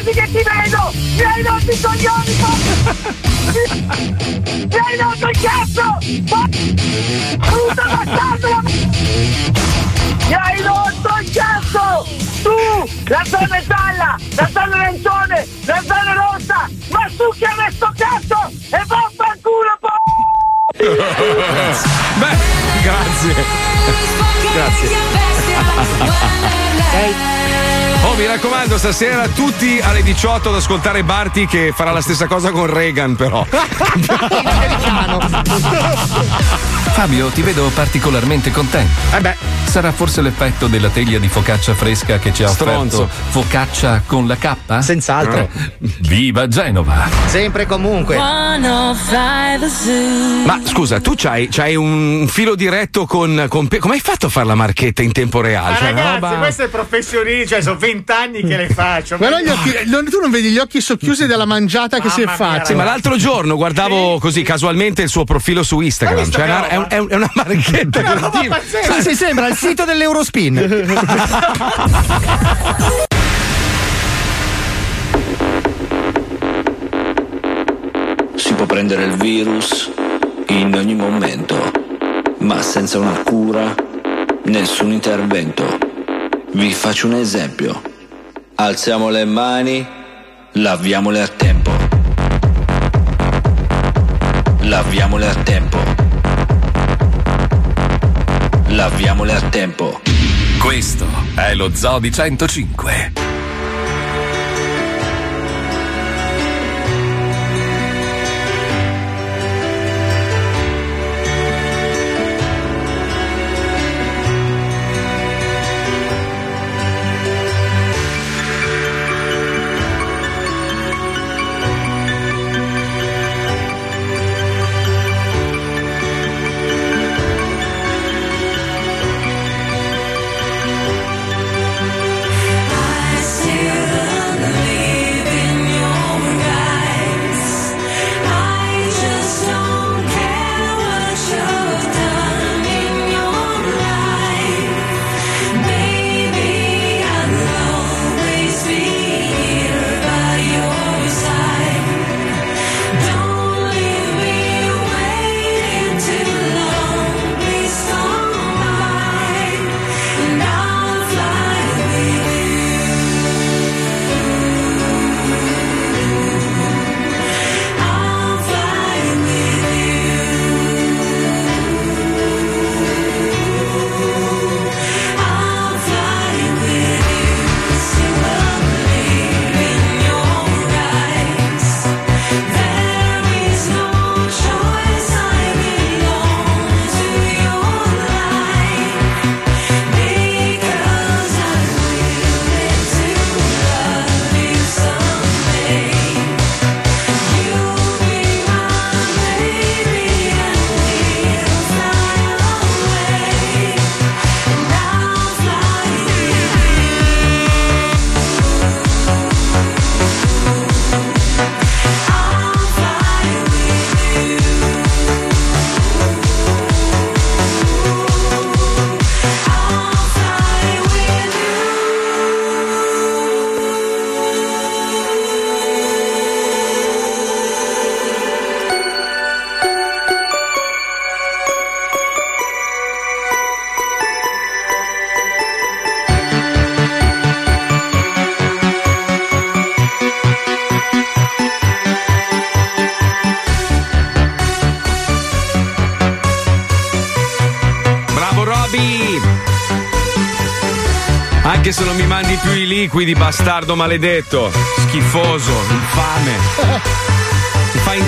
Mesi che ti vedo. Mi hai rotto i coglioni, fa- Mi hai rotto il cazzo. Brutto bastardo. Mi hai rotto il cazzo. Tu, la zona gialla, la zona arancione, la zona rossa, ma tu che hai messo cazzo e vaffanculo po'! Beh, grazie. Oh, mi raccomando, stasera tutti alle 18 ad ascoltare Barti che farà la stessa cosa con Reagan, però. Fabio, ti vedo particolarmente contento. Eh beh. Sarà forse l'effetto della teglia di focaccia fresca che ci ha Stronzo. offerto focaccia con la K? Senz'altro. Viva Genova! Sempre e comunque. Ma scusa, tu c'hai, c'hai un filo diretto con, con Pe- Come hai fatto a fare la marchetta in tempo reale? Ma Cioè, una ragazzi, roba- questo è professionista, cioè sono vent'anni che le faccio. Guarda gli occhi, non- tu non vedi gli occhi socchiusi della mangiata che si è fatta. Sì, ma l'altro giorno guardavo così casualmente il suo profilo su Instagram. Cioè, è una, è un- è un- è una marchetta continua. Sì, sì, sembra il sito dell'Eurospin. Si può prendere il virus in ogni momento, ma senza una cura, nessun intervento. Vi faccio un esempio. Alziamo le mani, laviamole a tempo. Laviamole a tempo. Laviamole a tempo. Questo è lo Zoo di 105. Più i liquidi, bastardo maledetto, schifoso, infame.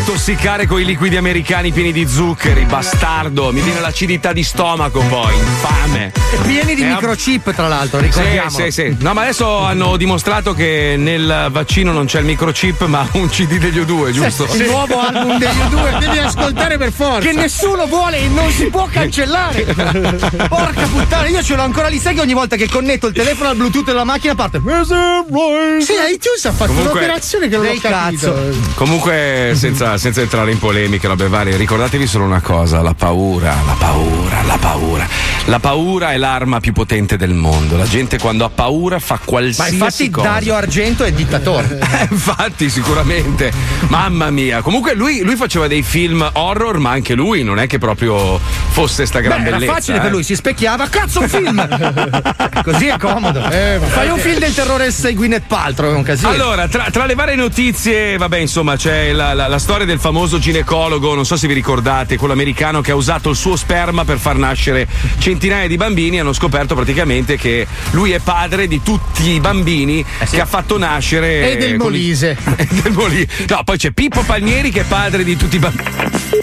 Intossicare con i liquidi americani pieni di zuccheri, bastardo. Mi viene l'acidità di stomaco poi, infame. Pieni di Eh, microchip, tra l'altro, Sì, ricordiamo. sì, sì. No, ma adesso hanno dimostrato che nel vaccino non c'è il microchip, ma un CD degli U2, giusto? Il nuovo album degli U2 devi ascoltare per forza. Che nessuno vuole e non si può cancellare. Porca puttana, io ce l'ho ancora lì. Sai che ogni volta che connetto il telefono al Bluetooth della macchina parte. Sì, iTunes ha fatto Comunque- un'operazione che non ho capito. Comunque, senza, senza, senza entrare in polemiche, robe varie, ricordatevi solo una cosa: la paura, la paura, la paura. La paura è l'arma più potente del mondo. La gente quando ha paura fa Ma qualsiasi infatti cosa. Dario Argento è dittatore. Eh, infatti, sicuramente. Mamma mia. Comunque lui, lui faceva dei film horror, ma anche lui non è che proprio fosse sta gran Beh, era bellezza. facile eh. per lui, si specchiava, cazzo un film! Così è comodo. Eh, Fai un film del terrore e sei Gwyneth Paltrow, è un casino. Allora, tra, tra le varie notizie, vabbè, insomma, c'è la, la- la storia del famoso ginecologo, non so se vi ricordate, quello americano che ha usato il suo sperma per far nascere centinaia di bambini. Hanno scoperto praticamente che lui è padre di tutti i bambini che ha fatto nascere. E del con- Molise. E del Molise. No, poi c'è Pippo Palmieri che è padre di tutti i bambini.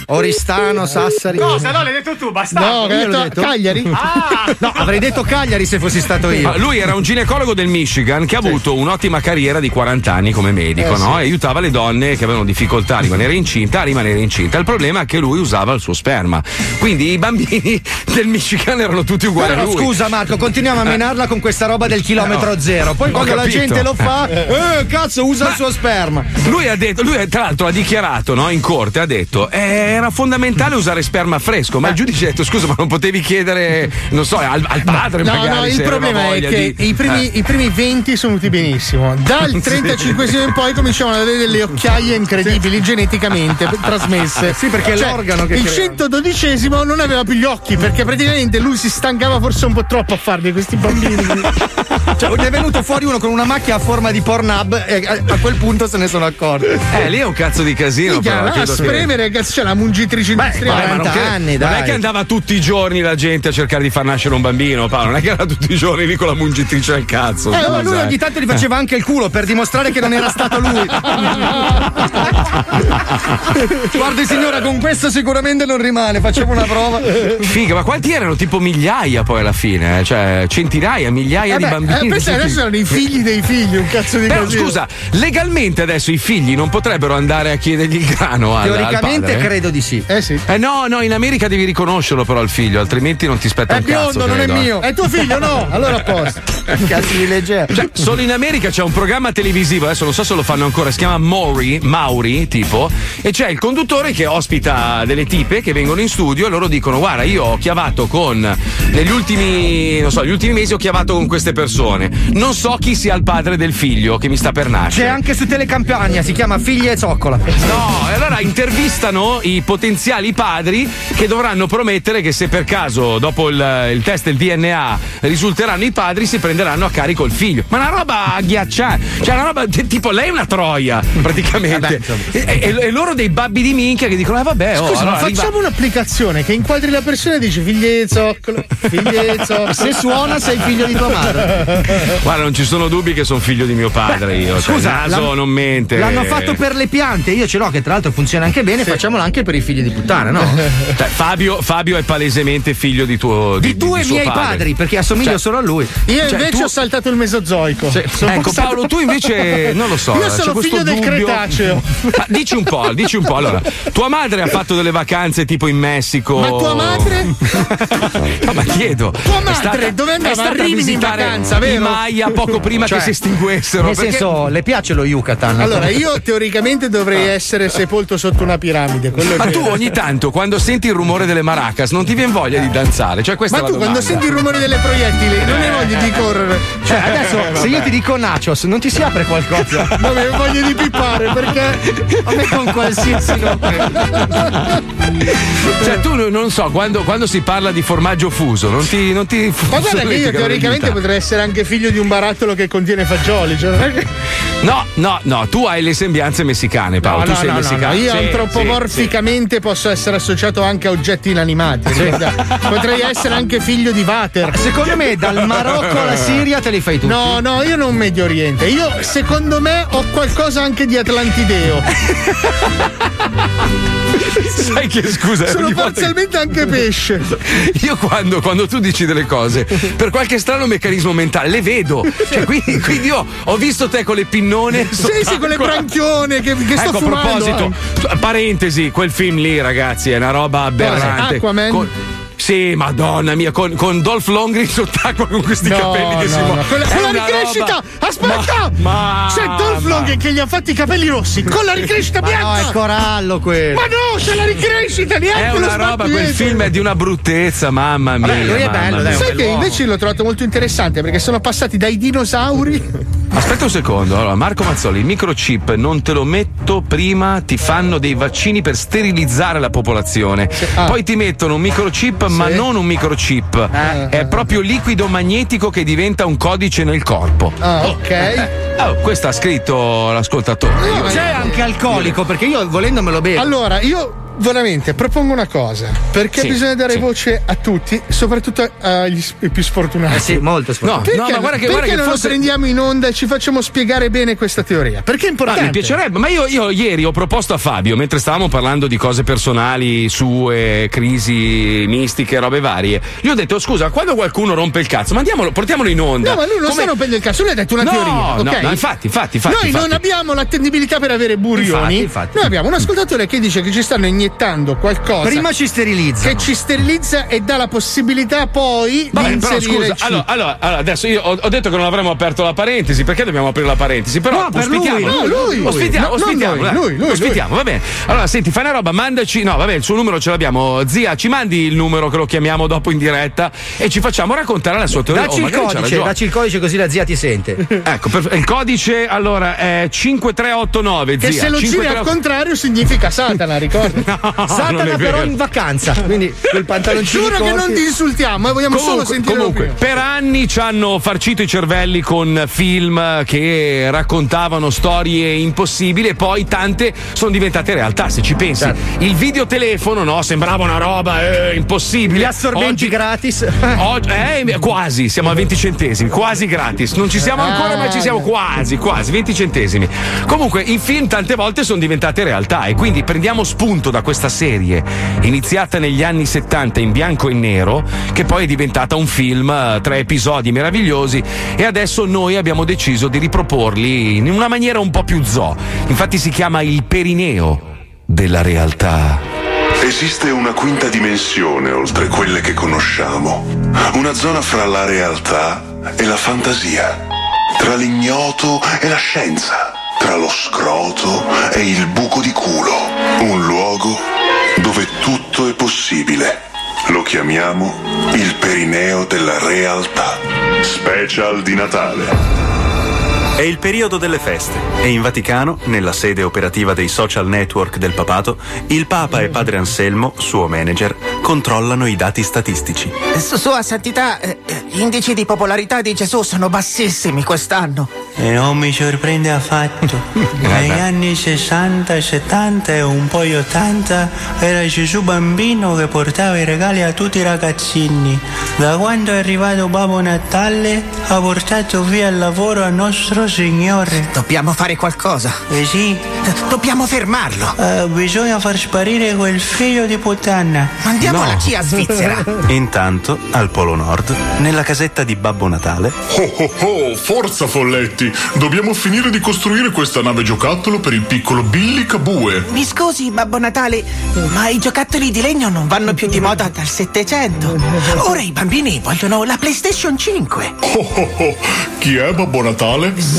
Oristano, Sassari. Cosa? No, l'hai detto tu, bastardo. No, che hai detto? Cagliari? Ah! No, avrei detto Cagliari se fossi stato io. Lui era un ginecologo del Michigan che ha avuto un'ottima carriera di 40 anni come medico, Eh, no? sì. E aiutava le donne che avevano difficoltà a rimanere incinta a rimanere incinta. Il problema è che lui usava il suo sperma. Quindi i bambini del Michigan erano tutti uguali Però a lui. scusa Marco, continuiamo a Eh. menarla con questa roba del chilometro No. zero. Poi quando la gente lo fa, eh, cazzo, usa Ma- il suo sperma. Lui ha detto, lui tra l'altro ha dichiarato no, in corte, ha detto eh, era fondamentale usare sperma fresco, ma il giudice ha detto scusa ma non potevi chiedere, non so, al, al padre No, magari no, il problema è che di- i, primi, Eh. i primi 20 sono venuti benissimo. Dal Sì. 35 in poi cominciavano ad avere delle occhiaie incredibili geneticamente p- trasmesse. Sì, perché Cioè, l'organo che Il crea. 112 non aveva più gli occhi perché praticamente lui si stancava forse un po' troppo a farli questi bambini. Cioè, ne è venuto fuori uno con una macchia a forma di Pornhub e a, a quel punto se ne sono accorti. Eh, lì è un cazzo di casino. Minchia, però, a che- spremere, cazzo, c'è la mungitrice industriale. Vabbè, ma non, che- non è che andava tutti i giorni la gente a cercare di far nascere un bambino, Paolo. Non è che era tutti i giorni lì con la mungitrice al cazzo. Eh, ma lui eh. ogni tanto gli faceva anche il culo per dimostrare che non era stato lui. Guardi signora, con questo sicuramente non rimane, facciamo una prova. Figa, ma quanti erano? Tipo migliaia poi alla fine, eh? cioè centinaia, migliaia Eh di beh, bambini. Eh, pensa, adesso erano i figli dei figli, un cazzo di Però casino. scusa, legalmente adesso i figli non potrebbero andare a chiedergli il grano al, al Teoricamente padre? credo di sì. Eh sì. Eh no, no, in America devi riconoscerlo però il figlio, altrimenti non ti spetta È un cazzo. biondo, non è eh. mio. È tuo figlio, no? Allora a posto. Cazzo di leggero. Cioè, solo in America c'è un programma televisivo, adesso non so se lo fanno ancora, si chiama Maury, Mauri, tipo, e c'è il conduttore che ospita delle tipe che vengono in studio e loro dicono: Guarda, io ho chiavato con negli ultimi, non so, gli ultimi mesi ho chiavato con queste persone. Non so chi sia il padre del figlio che mi sta per C'è nascere. anche su Telecampagna, si chiama Figlie e Zoccola. No, e allora intervistano i potenziali padri che dovranno promettere che se per caso dopo il, il test del DNA risulteranno i padri si prenderanno a carico il figlio. Ma una roba agghiacciante, cioè una roba tipo lei è una troia praticamente. e, e- e loro dei babbi di minchia che dicono eh vabbè, oh, Scusa, allora ma arriva- facciamo un'applicazione che inquadri la persona e dice figlie zoccolo, figlie zoccolo. Se suona sei figlio di tua madre. Guarda, non ci sono dubbi che sono figlio di mio padre io. Cioè, Scusa, il naso non mente. L'hanno fatto per le piante, io ce l'ho, che tra l'altro funziona anche bene, facciamolo anche per i figli di puttana, no? Cioè, Fabio, Fabio è palesemente figlio di tuo Di tu e suo miei padre. padri, perché assomiglio Cioè, solo a lui. Io Cioè, invece tu- ho saltato il mesozoico. Sono Ecco passato- Paolo, tu invece non lo so. Io sono figlio del dubbio. Cretaceo. Ma dici un po', dici un po'. Allora, tua madre ha fatto delle vacanze tipo in Messico. Ma tua madre? No, ma chiedo. Tua madre stata- dove andava? A Rimini in vacanza, i vero? Maya poco prima Cioè, che si estinguessero. Nel perché- senso, le piace lo Yucatan? Allora, io teoricamente dovrei essere sepolto sotto una piramide. Ma tu ogni tanto quando senti il rumore delle maracas non ti viene voglia di danzare? Cioè, questa Ma è tu la quando domanda. senti il rumore delle proiettili non hai voglia di correre. Cioè, adesso se io ti dico nachos, non ti si apre qualcosa? Non hai voglia di pippare perché A me con qualsiasi nome. Cioè, tu non- so, quando, quando si parla di formaggio fuso, non ti. Non ti Ma guarda che io teoricamente potrei essere anche figlio di un barattolo che contiene fagioli. Cioè No, no, no, tu hai le sembianze messicane, Paolo. No, tu no, sei no, no, messicano. no, Io Sì, antropomorficamente posso essere associato anche a oggetti inanimati. guarda. Potrei essere anche figlio di Vater. Secondo me dal Marocco alla Siria te li fai tutti. No, no, io non Medio Oriente. Io, secondo me, ho qualcosa anche di Atlantideo. sì. Sai che scusa, Sono volta che- parzialmente anche pesce. Io quando, quando tu dici delle cose, per qualche strano meccanismo mentale, le vedo. Cioè, quindi, quindi io ho visto te con le pinnone. Sì, sì, con le branchione che, che sto ecco, a fumando. proposito, eh. parentesi, quel film lì, ragazzi, è una roba aberrante. Aquaman? Con- Sì, madonna mia, con, con Dolph Lundgren sott'acqua con questi No, capelli che no, si no. muovono. Con la, con la ricrescita! roba- Aspetta! Ma- C'è Dolph ma- Lundgren che gli ha fatti i capelli rossi con la ricrescita Ma no, bianca! è corallo quello. Ma no, c'è la ricrescita, neanche È lo una roba, quel film è di una bruttezza, mamma mia. Vabbè, lui è mamma bello, mia. dai, Sai che invece l'ho trovato molto interessante perché sono passati dai dinosauri. Aspetta un secondo, allora, Marco Mazzoli, il microchip non te lo metto prima, ti fanno dei vaccini per sterilizzare la popolazione. ah. Poi ti mettono un microchip, ma non un microchip. Ah. È proprio liquido magnetico che diventa un codice nel corpo. Ah, ok. Oh, questo ha scritto l'ascoltatore. Io- C'è anche alcolico, perché io volendo me lo bevo. Allora, io veramente propongo una cosa, perché Sì, bisogna dare sì. voce a tutti, soprattutto agli più sfortunati. Eh sì, molto No, sfortunato. Perché, no, ma guarda che, perché guarda che non forse... lo prendiamo in onda e ci facciamo spiegare bene questa teoria? Perché è Ah, importante. mi piacerebbe, ma io, io ieri ho proposto a Fabio, mentre stavamo parlando di cose personali, sue, crisi mistiche, robe varie, gli ho detto: scusa, quando qualcuno rompe il cazzo, mandiamolo, portiamolo in onda. No, ma lui non Come- sta rompendo il cazzo, lui ha detto una No, teoria. no, ok? no, infatti, infatti, infatti, Noi infatti. non abbiamo l'attendibilità per avere burioni. Infatti, infatti. Noi abbiamo un ascoltatore che dice che ci stanno iniettando qualcosa. Prima ci sterilizza. che ci sterilizza e dà la possibilità poi Vabbè, di però inserire scusa, allora, allora, allora, adesso io ho, ho detto che non avremmo aperto la parentesi, perché dobbiamo aprire la parentesi? Però No, per lui, ospitiamo, no, lui. ospitiamo, No, ospitiamo, noi, lui, lui, ospitiamo, va bene. Allora, senti, fai una roba, mandaci, no, vabbè, il suo numero ce l'abbiamo, zia, ci mandi il numero che lo chiamiamo dopo in diretta e ci facciamo raccontare la sua teoria. Dacci Oh, il codice, dacci il codice così la zia ti sente. Ecco, per- il codice allora è 5389, Che zia. se lo giri 5389. al contrario significa Satana, ricordi? Satana però in vacanza. Quindi quel pantaloncino. Giuro che non ti insultiamo, eh, vogliamo solo Comunque, sentire comunque, per anni ci hanno farcito i cervelli con film che raccontavano storie impossibili e poi tante sono diventate realtà. Se ci pensi, Certo. il videotelefono no, sembrava una roba eh, impossibile. Gli assorbenti Oggi- gratis. Oggi- eh, quasi, siamo a 20 centesimi, quasi gratis. Non ci siamo ancora, ma ci siamo quasi, quasi, 20 centesimi. Comunque, i film tante volte sono diventate realtà e quindi prendiamo spunto da questa serie, iniziata negli anni 70 in bianco e nero, che poi è diventata un film, eh, tre episodi meravigliosi, e adesso noi abbiamo deciso di riproporli in una maniera un po' più zoo. Infatti si chiama il perineo della realtà. Esiste una quinta dimensione oltre quelle che conosciamo, una zona fra la realtà e la fantasia, tra l'ignoto e la scienza, tra lo scroto e il buco di culo, un luogo dove tutto è possibile. Lo chiamiamo il perineo della realtà. Special di Natale. È il periodo delle feste e in Vaticano, nella sede operativa dei social network del papato, il Papa e Padre Anselmo, suo manager, controllano i dati statistici. Su- Sua Santità, eh, gli indici di popolarità di Gesù sono bassissimi quest'anno. E non mi sorprende affatto. Negli anni 60 e 70 e un po' gli 80 era Gesù bambino che portava i regali a tutti i ragazzini. Da quando è arrivato Babbo Natale ha portato via il lavoro a nostro Signore. Dobbiamo fare qualcosa. Eh sì. Dobbiamo fermarlo. Eh, bisogna far sparire quel figlio di puttana. Mandiamo la CIA svizzera. Intanto, al Polo Nord, nella casetta di Babbo Natale, Oh oh oh, forza folletti! Dobbiamo finire di costruire questa nave giocattolo per il piccolo Billy Cabue. Mi scusi, Babbo Natale, ma i giocattoli di legno non vanno più di moda dal 700. Ora i bambini vogliono la PlayStation 5. Oh oh oh, chi è Babbo Natale? Sì,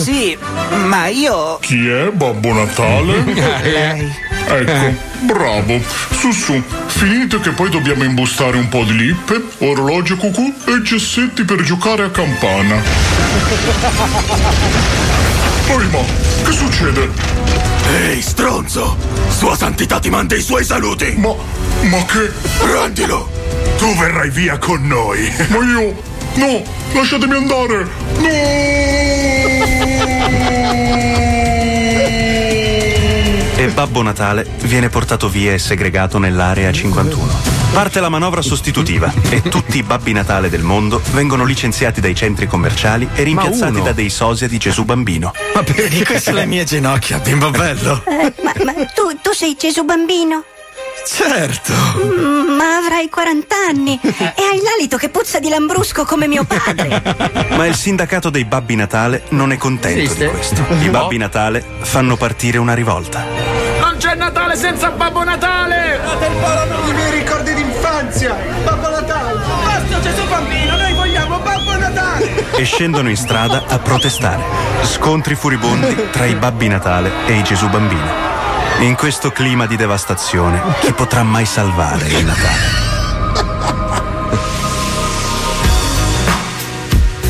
ma io. Chi è Babbo Natale? Lei. Ecco, bravo. Su su, finite che poi dobbiamo imbustare un po' di lippe, orologio cucù e gessetti per giocare a campana. Poi ma, che succede? Ehi, stronzo! Sua Santità ti manda i suoi saluti! Ma. ma che. Prendilo! Tu verrai via con noi! Ma io. No, lasciatemi andare! e Babbo Natale viene portato via e segregato nell'area 51. Parte la manovra sostitutiva e tutti i Babbi Natale del mondo vengono licenziati dai centri commerciali e rimpiazzati da dei sosia di Gesù Bambino. Ma perché queste le mie ginocchia, bimbo bello? Eh, ma, ma tu, tu sei Gesù bambino? Certo! Ma avrai 40 anni e hai l'alito che puzza di lambrusco come mio padre. ma il sindacato dei Babbi Natale non è contento Esiste? di questo. I no. Babbi Natale fanno partire una rivolta. Non c'è Natale senza Babbo Natale! Date il palo I miei ricordi d'infanzia! Babbo Natale! Basta Gesù bambino, noi vogliamo Babbo Natale! E scendono in strada a protestare. Scontri furibondi tra i Babbi Natale e i Gesù bambino. In questo clima di devastazione, chi potrà mai salvare il Natale?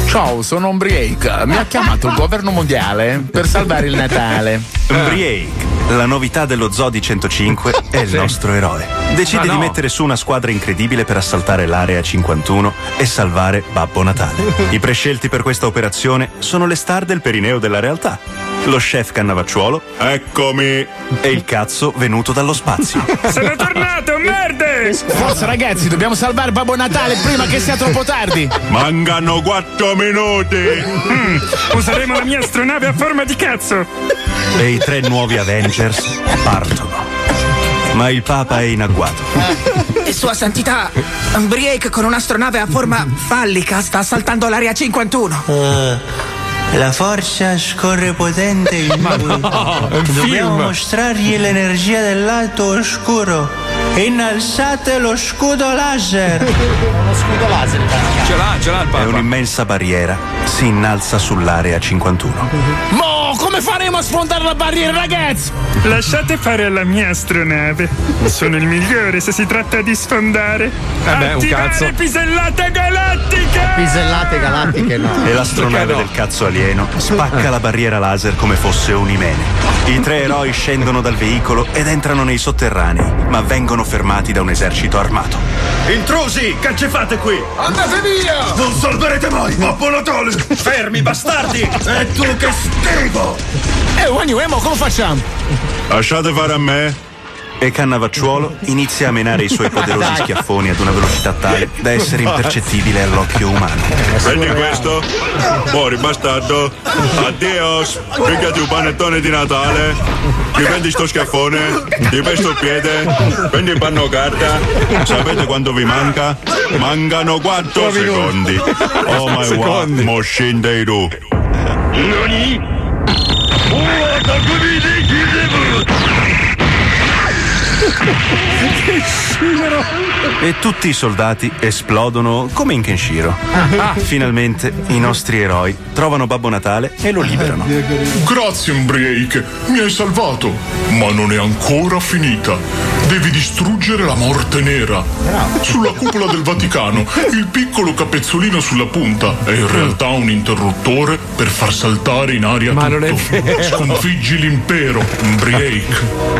Ciao, sono Ombriake. Mi ha chiamato il governo mondiale per salvare il Natale. Umbriake, la novità dello Zodi 105 è il nostro eroe. Decide no. di mettere su una squadra incredibile per assaltare l'area 51 e salvare Babbo Natale. I prescelti per questa operazione sono le star del perineo della realtà. Lo chef Cannavacciuolo, eccomi, e il cazzo venuto dallo spazio. Sono tornato, merde! Forza ragazzi, dobbiamo salvare Babbo Natale prima che sia troppo tardi. Mancano 4 minuti. Mm, useremo la mia astronave a forma di cazzo. E i tre nuovi Avengers partono. Ma il Papa è in agguato. E sua santità, Briake con un'astronave a forma fallica sta assaltando l'area 51. Eh, la forza scorre potente in Ma no, è Dobbiamo film. mostrargli l'energia del lato oscuro. Innalzate lo scudo laser. Uno scudo laser. Ce l'ha, ce l'ha il E un'immensa barriera si innalza sull'area 51. Mo, come faremo a sfondare la barriera, ragazzi? Lasciate fare alla mia astronave. Sono il migliore se si tratta di sfondare. Eh beh, un Attivare cazzo. pisellate galattiche! Pisellate galattiche no. E l'astronave del cazzo alieno spacca la barriera laser come fosse un imene. I tre eroi scendono dal veicolo ed entrano nei sotterranei, ma vengono fermati da un esercito armato. Intrusi, che ci fate qui? Andate via! Non salverete mai! Natale! Fermi, bastardi! E tu che schifo! Eh, Uemo, come facciamo? Lasciate fare a me. E Cannavacciuolo inizia a menare i suoi poderosi schiaffoni ad una velocità tale da essere impercettibile all'occhio umano. Prendi questo. Fuori, bastardo. Addios. Pigliati un panettone di Natale. Ti prendi sto schiaffone. Ti presto il piede. Prendi il panno carta. Sapete quanto vi manca? Mancano 4 secondi. Oh my god. Mo scende tu. Nani? E tutti i soldati esplodono come in Kenshiro. Ah. Finalmente i nostri eroi trovano Babbo Natale e lo liberano. Grazie, Umbriake. Mi hai salvato. Ma non è ancora finita. Devi distruggere la morte nera. Sulla cupola del Vaticano, il piccolo capezzolino sulla punta è in realtà un interruttore per far saltare in aria Ma tutto. non è vero. Sconfiggi l'impero, Umbriake.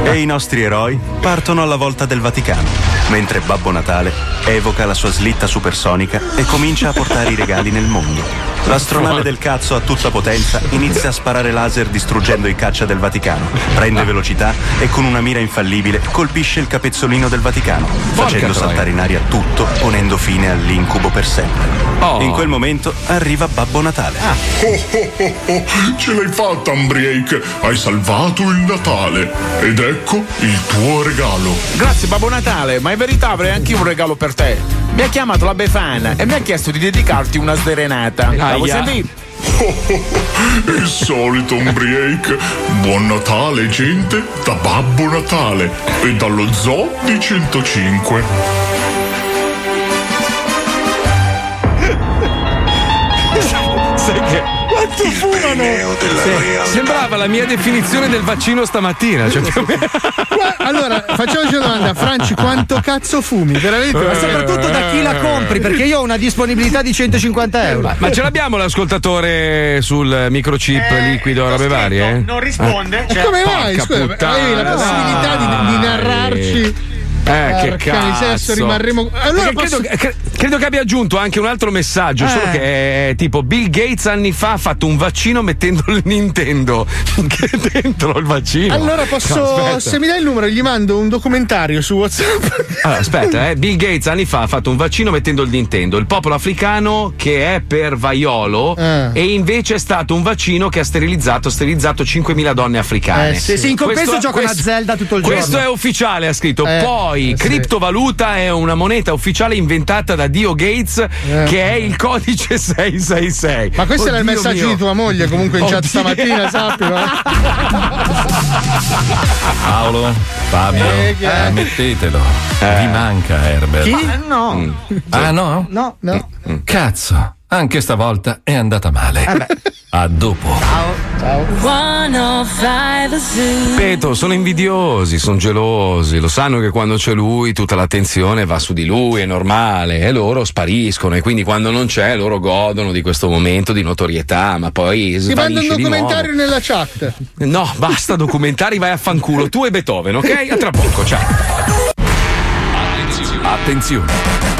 E i nostri eroi partono alla volta del Vaticano, mentre Babbo Natale evoca la sua slitta supersonica e comincia a portare i regali nel mondo. L'astronave del cazzo a tutta potenza inizia a sparare laser distruggendo i caccia del Vaticano, prende velocità e con una mira infallibile colpisce il capezzolino del Vaticano, facendo saltare in aria tutto, ponendo fine all'incubo per sempre. Oh. In quel momento arriva Babbo Natale. Oh, oh, oh, oh, ce l'hai fatta, Umbriake. Hai salvato il Natale. Ed ecco il tuo regalo. Grazie Babbo Natale, ma in verità avrei anche io un regalo per te. Mi ha chiamato la Befana e mi ha chiesto di dedicarti una sderenata. Aia. sentire? Il solito Umbriake. Buon Natale, gente, da Babbo Natale e dallo Zoo di 105. Fumano? Sì, sembrava la mia definizione del vaccino stamattina. Cioè, più allora, facciamoci una domanda, Franci, quanto cazzo fumi? Veramente? Ma soprattutto da chi la compri, perché io ho una disponibilità di 150 euro. Ma ce l'abbiamo l'ascoltatore sul microchip liquido, robe varie? Non risponde. Eh? Cioè, Come mai? Scusa, avevi la possibilità di, di narrarci. Eh, che cazzo. rimarremo. Allora Perché posso- credo, cre- credo che abbia aggiunto anche un altro messaggio, Eh. solo che è tipo Bill Gates anni fa ha fatto un vaccino mettendo il Nintendo dentro il vaccino. Allora No, posso, aspetta. se mi dai il numero, gli mando un documentario su WhatsApp. Allora, aspetta, eh. Bill Gates anni fa ha fatto un vaccino mettendo il Nintendo, il popolo africano che è per vaiolo Eh. e invece è stato un vaccino che ha sterilizzato, sterilizzato 5.000 donne africane. Eh, sì, sì, in compenso Questo- giocano a questo- Zelda tutto il Questo giorno. è ufficiale, ha scritto. Eh, Poi, eh, sì. criptovaluta è una moneta ufficiale inventata da Dio Gates Eh. che è il codice 666. Ma questo era il Oddio messaggio mio. di tua moglie comunque in chat Oddio. stamattina, sappilo. eh. Paolo, Fabio, Eh, chi è? ammettetelo. Vi manca Herbert. Chi? No. Ah no? No, no. Cazzo. Anche stavolta è andata male. A dopo. Ciao. 105 Zoo. Ripeto, sono invidiosi, sono gelosi, lo sanno che quando c'è lui tutta l'attenzione va su di lui, è normale, e loro spariscono e quindi quando non c'è loro godono di questo momento di notorietà, ma poi Ti mando un documentario nella chat. No, basta documentari, vai a fanculo, tu e Beethoven, ok? A tra poco, ciao. Attenzione!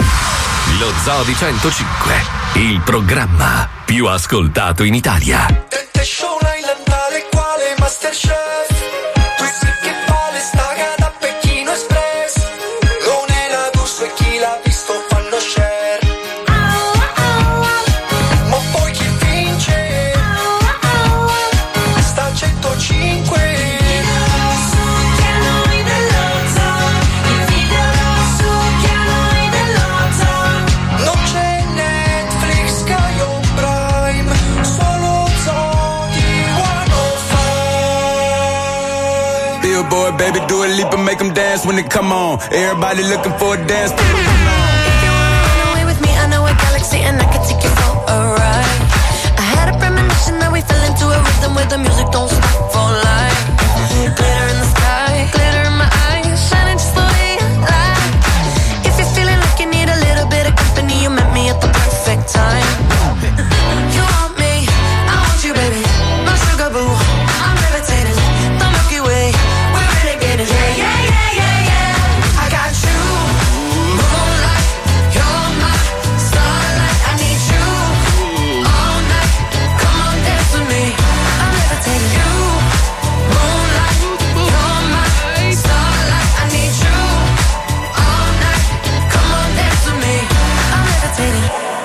Lo Zoo di 105, il programma più ascoltato in Italia. Te show l'ailandale quale Masterchef leap and make them dance when they come on. Everybody looking for a dance. Run away with me, I know a galaxy and I can take you for a ride. I had a premonition that we fell into a rhythm where the music don't stop for life. Glitter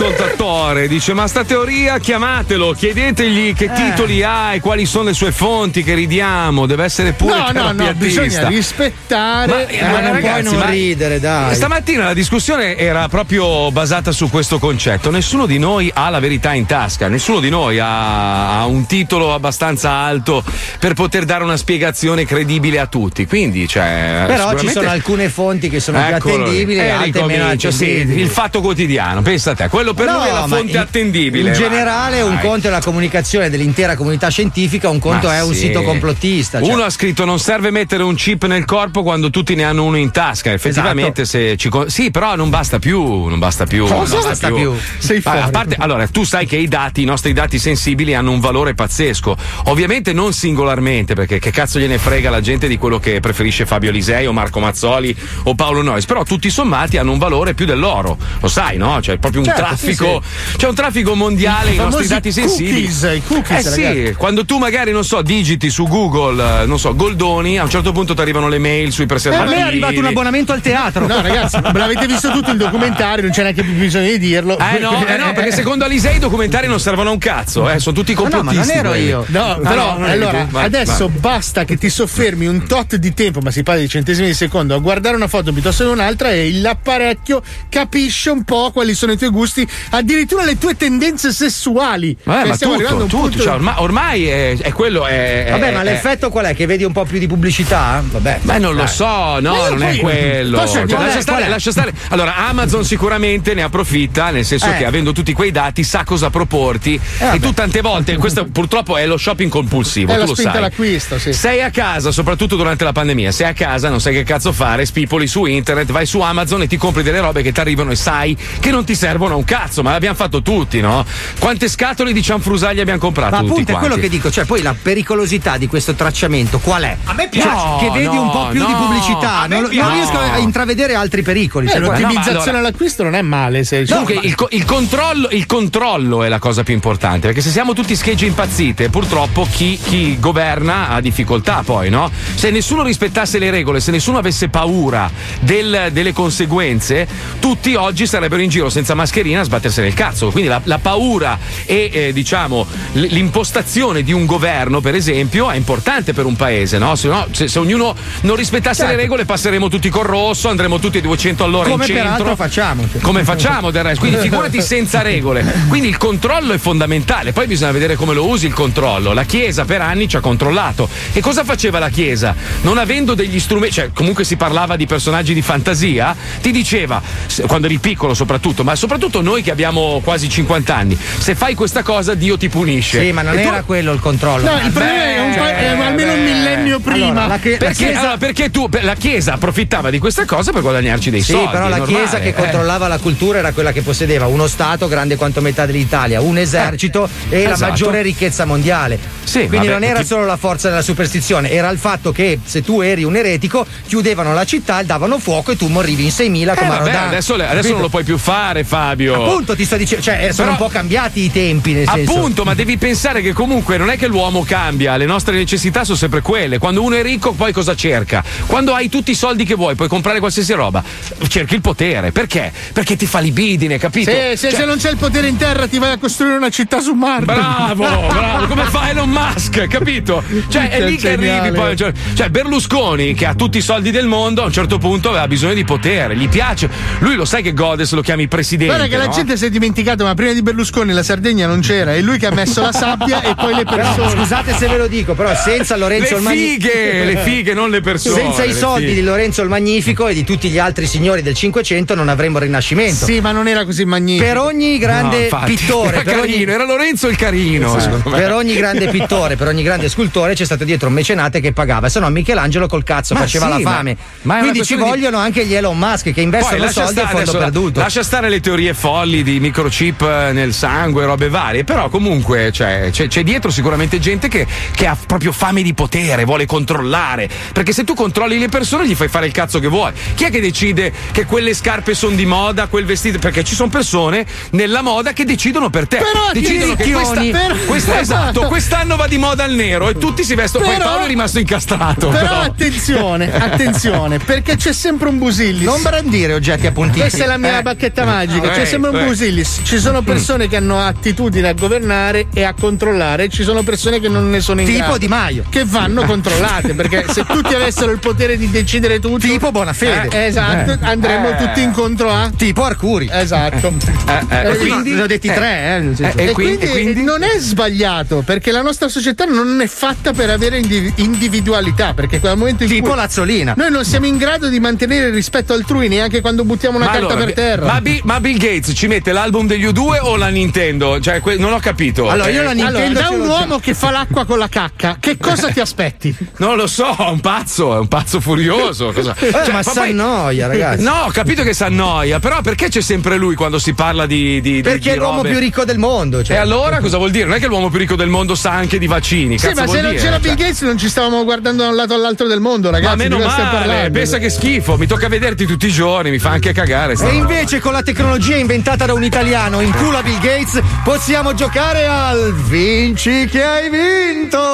Caro ascoltatore, dice: Ma sta teoria chiamatelo, chiedetegli che titoli ha e quali sono le sue fonti, che ridiamo. Deve essere pure No, no, no, bisogna rispettare. Eh, ma non puoi non ridere, dai. Stamattina la discussione era proprio basata su questo concetto. Nessuno di noi ha la verità in tasca, nessuno di noi ha, ha un titolo abbastanza alto per poter dare una spiegazione credibile a tutti. Quindi, cioè. Però ci sono alcune fonti che sono più Eccolo attendibili e Eh, altre meno ricomincia, sì, attendibili. il fatto quotidiano, pensa a te, quello per No, lui è la ma fonte in- attendibile. In generale, un conto è la comunicazione dell'intera comunità scientifica, un conto Ma è un sì. sito complottista. cioè. Uno ha scritto: Non serve mettere un chip nel corpo quando tutti ne hanno uno in tasca. Effettivamente, se ci. con- Sì, però non basta più. Non basta più. Cosa non basta più? Sei Ma a fuori. parte, allora, tu sai che i dati, i nostri dati sensibili hanno un valore pazzesco. Ovviamente non singolarmente, perché che cazzo gliene frega la gente di quello che preferisce Fabio Lisei o Marco Mazzoli o Paolo Nois. Però tutti sommati hanno un valore più dell'oro. Lo sai, no? Cioè, proprio un Certo, traffico sì, c'è un traffico mondiale, I i nostri dati sensibili. cookies, i cookies, eh sì, ragazzi. quando tu magari, non so, digiti su Google, eh, non so, Goldoni, a un certo punto ti arrivano le mail sui A preservativi. me è arrivato un abbonamento al teatro. No, ragazzi, me l'avete visto tutto il documentario, non c'è neanche più bisogno di dirlo. Eh no, eh no, perché secondo Alisei i documentari non servono a un cazzo, eh, sono tutti Ma no, complottisti. ma non ero io. No, Ah, però non eri allora. Vai, adesso vai. basta che ti soffermi un tot di tempo, ma si parla di centesimi di secondo, a guardare una foto piuttosto che un'altra e l'apparecchio capisce un po' quali sono i tuoi gusti, addirittura le tue tendenze sessuali. Eh, Cioè, ma stiamo arrivando tutto, a un tutto, punto- cioè, ormai, ormai è, è quello. È, è- Vabbè, ma è- l'effetto qual è? Che vedi un po' più di pubblicità? Vabbè. Beh, non lo so, no, Ma non è poi- quello. Posso- Cioè, qual è- lascia, stare, è? lascia stare. Allora, Amazon sicuramente ne approfitta, nel senso Eh. che avendo tutti quei dati sa cosa proporti. Eh, e tu tante volte, questo purtroppo è lo shopping compulsivo. È tu la lo spinta sai. all'acquisto, sì. Sei a casa, soprattutto durante la pandemia, sei a casa, non sai che cazzo fare, spipoli su internet, vai su Amazon e ti compri delle robe che ti arrivano e sai che non ti servono a un cazzo, ma l'abbiamo fatto tutti, no? Quante scatole di cianfrusaglie abbiamo comprato? Ma tutti appunto è quello che dico, cioè poi la pericolosità di questo tracciamento qual è? A me piace. che vedi un po' più No, di no, pubblicità, non, non riesco a intravedere altri pericoli. Eh, Cioè, l'ottimizzazione no, ma allora- all'acquisto non è male. Se Comunque il, co- il controllo, il controllo è la cosa più importante, perché se siamo tutti schegge impazzite, purtroppo chi, chi governa ha difficoltà poi, no? Se nessuno rispettasse le regole, se nessuno avesse paura del- delle conseguenze, tutti oggi sarebbero in giro senza mascherina a sbattersene il cazzo. Quindi la, la paura e eh, diciamo l'impostazione di un governo, per esempio, è importante per un paese, no? Se, no- se- se ognuno non rispettasse le regole passeremo tutti col rosso, andremo tutti a 200 all'ora Come in centro. facciamo. Come facciamo del resto? Quindi figurati senza regole. Quindi il controllo è fondamentale. Poi bisogna vedere come lo usi il controllo. La Chiesa per anni ci ha controllato. E cosa faceva la Chiesa? Non avendo degli strumenti, cioè comunque si parlava di personaggi di fantasia, ti diceva, quando eri piccolo soprattutto, ma soprattutto noi che abbiamo quasi 50 anni, se fai questa cosa Dio ti punisce. Sì, ma non E tu- era quello il controllo. No, il problema è, un pa- è almeno un millennio prima. Allora, la che- la Perché, Chiesa- allora, perché tu, la Chiesa approfittava di questa cosa per guadagnarci dei Sì, soldi. però è la normale, Chiesa che eh. controllava la cultura era quella che possedeva uno Stato grande quanto metà dell'Italia, un esercito e la esatto. maggiore ricchezza mondiale. Sì, Quindi vabbè, non era chi- solo la forza della superstizione, era il fatto che se tu eri un eretico chiudevano la città, davano fuoco e tu morivi in 6.000 Eh, come vabbè, Rodin. adesso, adesso non lo puoi più fare, Fabio. Appunto ti sto dicendo, cioè eh, sono Però- un po' cambiati i tempi, nel senso. Appunto, ma devi pensare che comunque non è che l'uomo cambia, le nostre necessità sono sempre quelle. Quando uno è ricco, poi cosa cerca? Quando hai tutti i soldi che vuoi, puoi comprare qualsiasi roba, cerchi il potere. Perché? Perché ti fa libidine, capito? Se, se- Cioè, se non c'è il potere in terra, ti vai a costruire una città su Marte. Bravo, bravo, come fa Elon Musk, capito? Cioè, è lì che Geniale. arrivi poi. Cioè, cioè, Berlusconi, che ha tutti i soldi del mondo, a un certo punto aveva bisogno di potere, gli piace. Lui lo sai che gode se lo chiami presidente. Guarda che la no? gente si è dimenticato, ma prima di Berlusconi la Sardegna non c'era. È lui che ha messo la sabbia e poi le Però, persone. scusate se ve lo dico, però senza Lorenzo Le il Magnifico. fighe, le fighe, non le persone. Senza i soldi fighe. di Lorenzo il Magnifico e di tutti gli altri signori del Cinquecento non avremmo il Rinascimento. Sì, ma non era così magnifico. Per ogni grande No, infatti, pittore, era per ogni- carino, era Lorenzo il carino. Esatto. Per ogni grande pittore, per ogni grande scultore c'è stato dietro un mecenate che pagava, se no Michelangelo col cazzo Ma faceva sì, la ma- fame. ma una Quindi ci questione di- vogliono anche gli Elon Musk che Poi investono lascia soldi a fondo adesso, perduto. lascia stare le teorie folli di microchip eh, nel sangue, robe varie, però comunque cioè, c'è, c'è dietro sicuramente gente che, che ha proprio fame di potere, vuole controllare. Perché se tu controlli le persone gli fai fare il cazzo che vuoi. Chi è che decide che quelle scarpe sono di moda, quel vestito? Perché ci sono persone nella moda che decidono per te. Però decidono che questa. Però- questa- esatto, quest'anno va di moda il nero e tutti si vestono. Poi Però- Paolo è rimasto incastrato. Però però. attenzione, attenzione, perché c'è sempre un busillis. Non brandire oggetti appuntiti. Questa è la mia Eh. bacchetta magica. Eh, C'è sempre un eh. busillis. Ci sono persone che hanno attitudine a governare e a controllare, ci sono persone che non ne sono in Tipo grado. Di Maio. Che vanno controllate. Perché se tutti avessero il potere di decidere tutto. Tipo Bonafede. Eh, esatto, Eh. andremmo Eh. tutti incontro a. Tipo Arcuri. Esatto. Eh, eh, Eh, quindi- ne ho detti tre, eh, E, e quindi- quindi, e non è sbagliato perché la nostra società non è fatta per avere indiv- individualità. Perché dal momento in Tipo cui Lazzolina. noi non siamo in grado di mantenere il rispetto altrui neanche quando buttiamo una Ma carta allora, per terra. Ma, Bi- ma Bill Gates ci mette l'album degli U2 o la Nintendo? Cioè, que- non ho capito. Allora, io Eh, la Nintendo Allora, da un uomo che fa l'acqua con la cacca, che cosa ti aspetti? Non lo so, è un pazzo, è un pazzo furioso. Cosa... Eh, ma poi- s'annoia, ragazzi. No, ho capito che si annoia, però perché c'è sempre lui quando si parla di. di- Perché di è l'uomo robe? più ricco del mondo. Cioè. E allora cosa vuol dire? Non è che l'uomo più ricco del mondo sa anche di vaccini. Sì, ma se non dire? c'era Bill Cioè, Gates non ci stavamo guardando da un lato all'altro del mondo, ragazzi. ma meno male, parlando? pensa che schifo, mi tocca vederti tutti i giorni, mi fa anche cagare. E roba. invece con la tecnologia inventata da un italiano in culo a Bill Gates possiamo giocare al Vinci che hai vinto!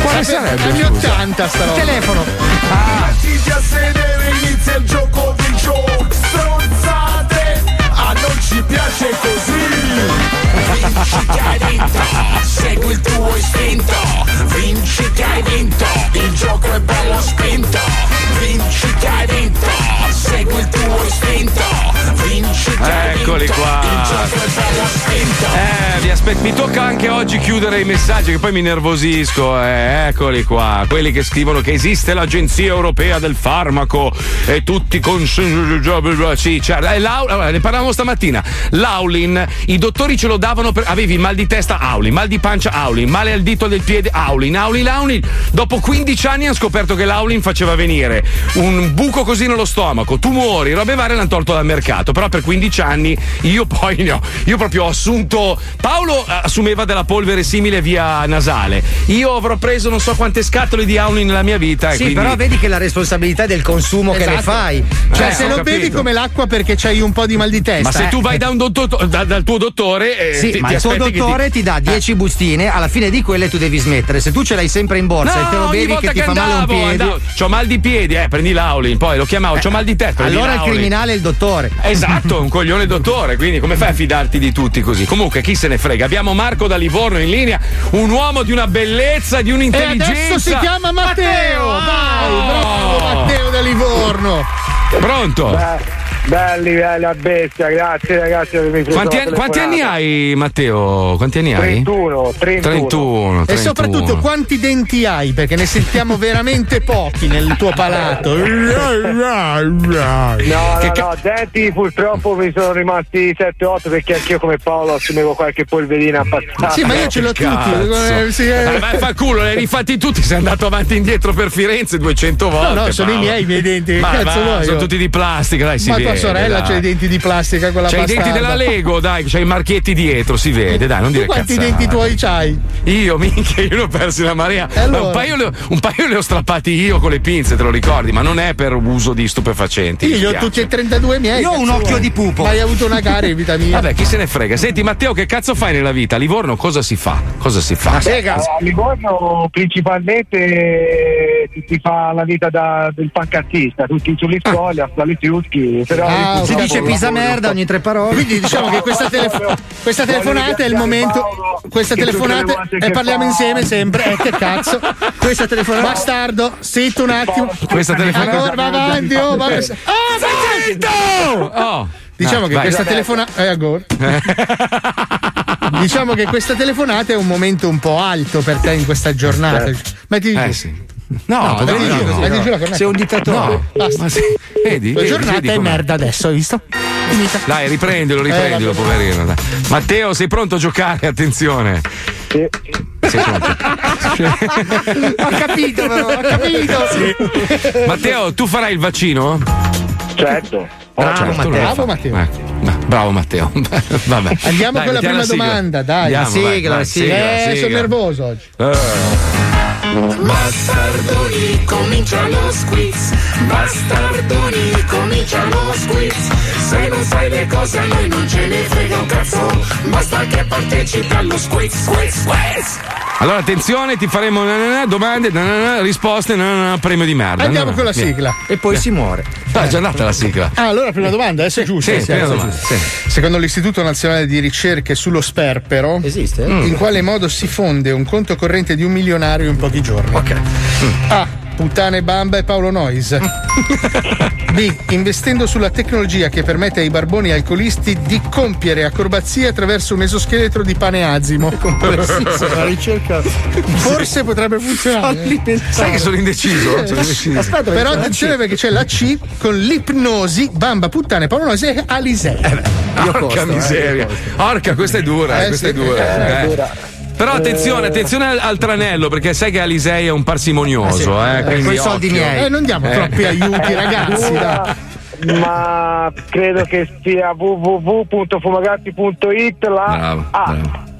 Quale sarebbe? Anni 80 sta Il roba. telefono. Mettiti a sedere, inizia il gioco di Joe Stronzate, a non ci piace così Vinto, segui il tuo istinto Vinci che hai vinto, il gioco è bello spinto Vinci che hai vinto, segui il tuo istinto Vinci che hai vinto, Eccoli qua. il gioco è bello spinto Eh, vi aspetto. Mi tocca anche oggi chiudere i messaggi che poi mi nervosisco. Eh, eccoli qua. Quelli che scrivono che esiste l'Agenzia Europea del Farmaco e tutti con. Sì, certo. Eh, ne parlavamo stamattina. L'aulin, i dottori ce lo davano per. Avevi mal di testa, Aulin, mal di pancia, Aulin, male al dito del piede, Aulin, Aulin, Aulin. Dopo 15 anni hanno scoperto che l'Aulin faceva venire un buco così nello stomaco, tumori, robe varie l'hanno tolto dal mercato. Però per 15 anni io poi ne ho. Io proprio ho assunto. Paolo eh, assumeva della polvere simile via nasale. Io avrò preso non so quante scatole di Aulin nella mia vita. e Sì, quindi- però vedi che la responsabilità è del consumo che ne Esatto. fai. Cioè, Eh, se lo capito. bevi come l'acqua perché c'hai un po' di mal di testa. Ma se eh. tu vai da un dottor- da- dal tuo dottore, eh, Sì, ti, ti il aspetti che dottore ti, dà 10 bustine, alla fine di quelle tu devi smettere. Se tu ce l'hai sempre in borsa e te lo bevi che ti fa andavo, male un piede. andavo, c'ho mal di piedi, eh, prendi l'Aulin, poi lo chiamavo, c'ho mal di testa. Allora il criminale è il dottore. Esatto, un coglione dottore, quindi come fai a fidarti di tutti così? Comunque, chi se ne frega? Abbiamo Marco da Livorno in linea, un uomo di una bellezza, di E un'intelligenza. adesso si chiama Matteo! Vai, bravo Matteo da Livorno! Pronto? Belli, bella bestia, grazie ragazzi. Quanti, anni- quanti anni hai, Matteo? Quanti anni hai? 31, 31. 31, E 31. soprattutto quanti denti hai? Perché ne sentiamo veramente pochi nel tuo palato. No, no, ca- no, denti purtroppo mi sono rimasti 7-8 perché anch'io come Paolo assumevo qualche polverina passata. Sì, ma io ce l'ho tutti. Cazzo. sì, eh. Ma fa culo, li hai rifatti tutti, sei andato avanti e indietro per Firenze 200 volte. no, sono i Paolo. miei, i miei denti, Ma cazzo va, Sono io? tutti di plastica, dai, si ma vede. Sorella dai. c'ha i denti di plastica con la C'hai i denti bastarda. della Lego, dai, c'hai i marchietti dietro, si vede, dai, non Tu dire quanti cazzate. denti tuoi c'hai? Io, minchia, io ne ho persi la marea. Allora? Un, paio le ho, un paio le ho strappati io con le pinze, te lo ricordi, ma non è per uso di stupefacenti. Io li ho tutti e 32 miei. Io ho un occhio di pupo. Ma hai avuto una gara in vita mia. Vabbè, chi se ne frega. Senti, Matteo, che cazzo fai nella vita? A Livorno cosa si fa? Cosa si fa? A Livorno principalmente si fa la vita da, del pancartista, tutti sugli scogli, a fare fiuschi, però Ah, Si dice pisa merda ogni tre parole. Quindi diciamo che questa, telefo- questa telefonata è il momento. Questa telefonata e che parliamo insieme sempre. Eh, che cazzo? Questa telefonata. Bastardo, zitto un attimo. Questa telefonata- Allora, va avanti, oh, va zitto! Oh. Diciamo No, che vai. questa telefonata. Eh, Agor. Diciamo che questa telefonata è un momento un po' alto per te in questa giornata. Metti Eh sì. No, No, giù, no. la cornetta. Sei un dittatore. No, Basta. ma sì. Vedi? La vedi, giornata vedi è com'è. merda adesso, hai visto? Finita. Dai, riprendilo, Eh, riprendilo, vabbè. poverino. dai. Matteo, sei pronto a giocare? Attenzione. Sì. Sei pronto? ho capito, però, ho capito. Matteo, tu farai il vaccino? Certo. Bravo, certo, Matteo. Bravo, fa. Matteo. Ecco. Ma- Bravo Matteo. Vabbè. Andiamo Dai, con la prima sigla. domanda, dai. Andiamo, La sigla, vai, la sigla. eh, sigla. sono nervoso oggi. Eh. Bastardoni, comincia lo squiz. Bastardoni, comincia lo squiz. Se non sai le cose a noi non ce ne frega un cazzo. Basta che partecipi allo squiz, squiz, squiz. Allora, attenzione, ti faremo na na na, domande, na na na, risposte, na na na, premio di merda. Andiamo con la via. sigla. E poi si muore. Ah, è già andata la sigla. Ah, allora prima domanda, adesso è giusto. Sì, sì, prima domanda, giusto. Secondo l'Istituto Nazionale di Ricerche sullo Sperpero, Esiste? in quale modo si fonde un conto corrente di un milionario in pochi giorni? Ok. A. Puttane Bamba e Paolo Nois. B. Investendo sulla tecnologia che permette ai barboni alcolisti di compiere acrobazie attraverso un esoscheletro di pane azimo. la ricerca. Forse potrebbe funzionare. Sai che sono indeciso? Sono indeciso. Aspetta, Però attenzione perché c'è la C con l'ipnosi, Bamba, puttane, Paolo Nois e Alisei. Io Porca costo, eh, miseria. costo. Porca, questa è dura, eh, Eh, questa sì, è dura. eh, eh. Dura. Però attenzione, attenzione al, al tranello, perché sai che Alisei è un parsimonioso, eh. quindi Coi soldi occhio. miei. Eh, non diamo troppi aiuti, ragazzi, dai. Ma credo che sia www.fumagazzi.it la Bravo, A.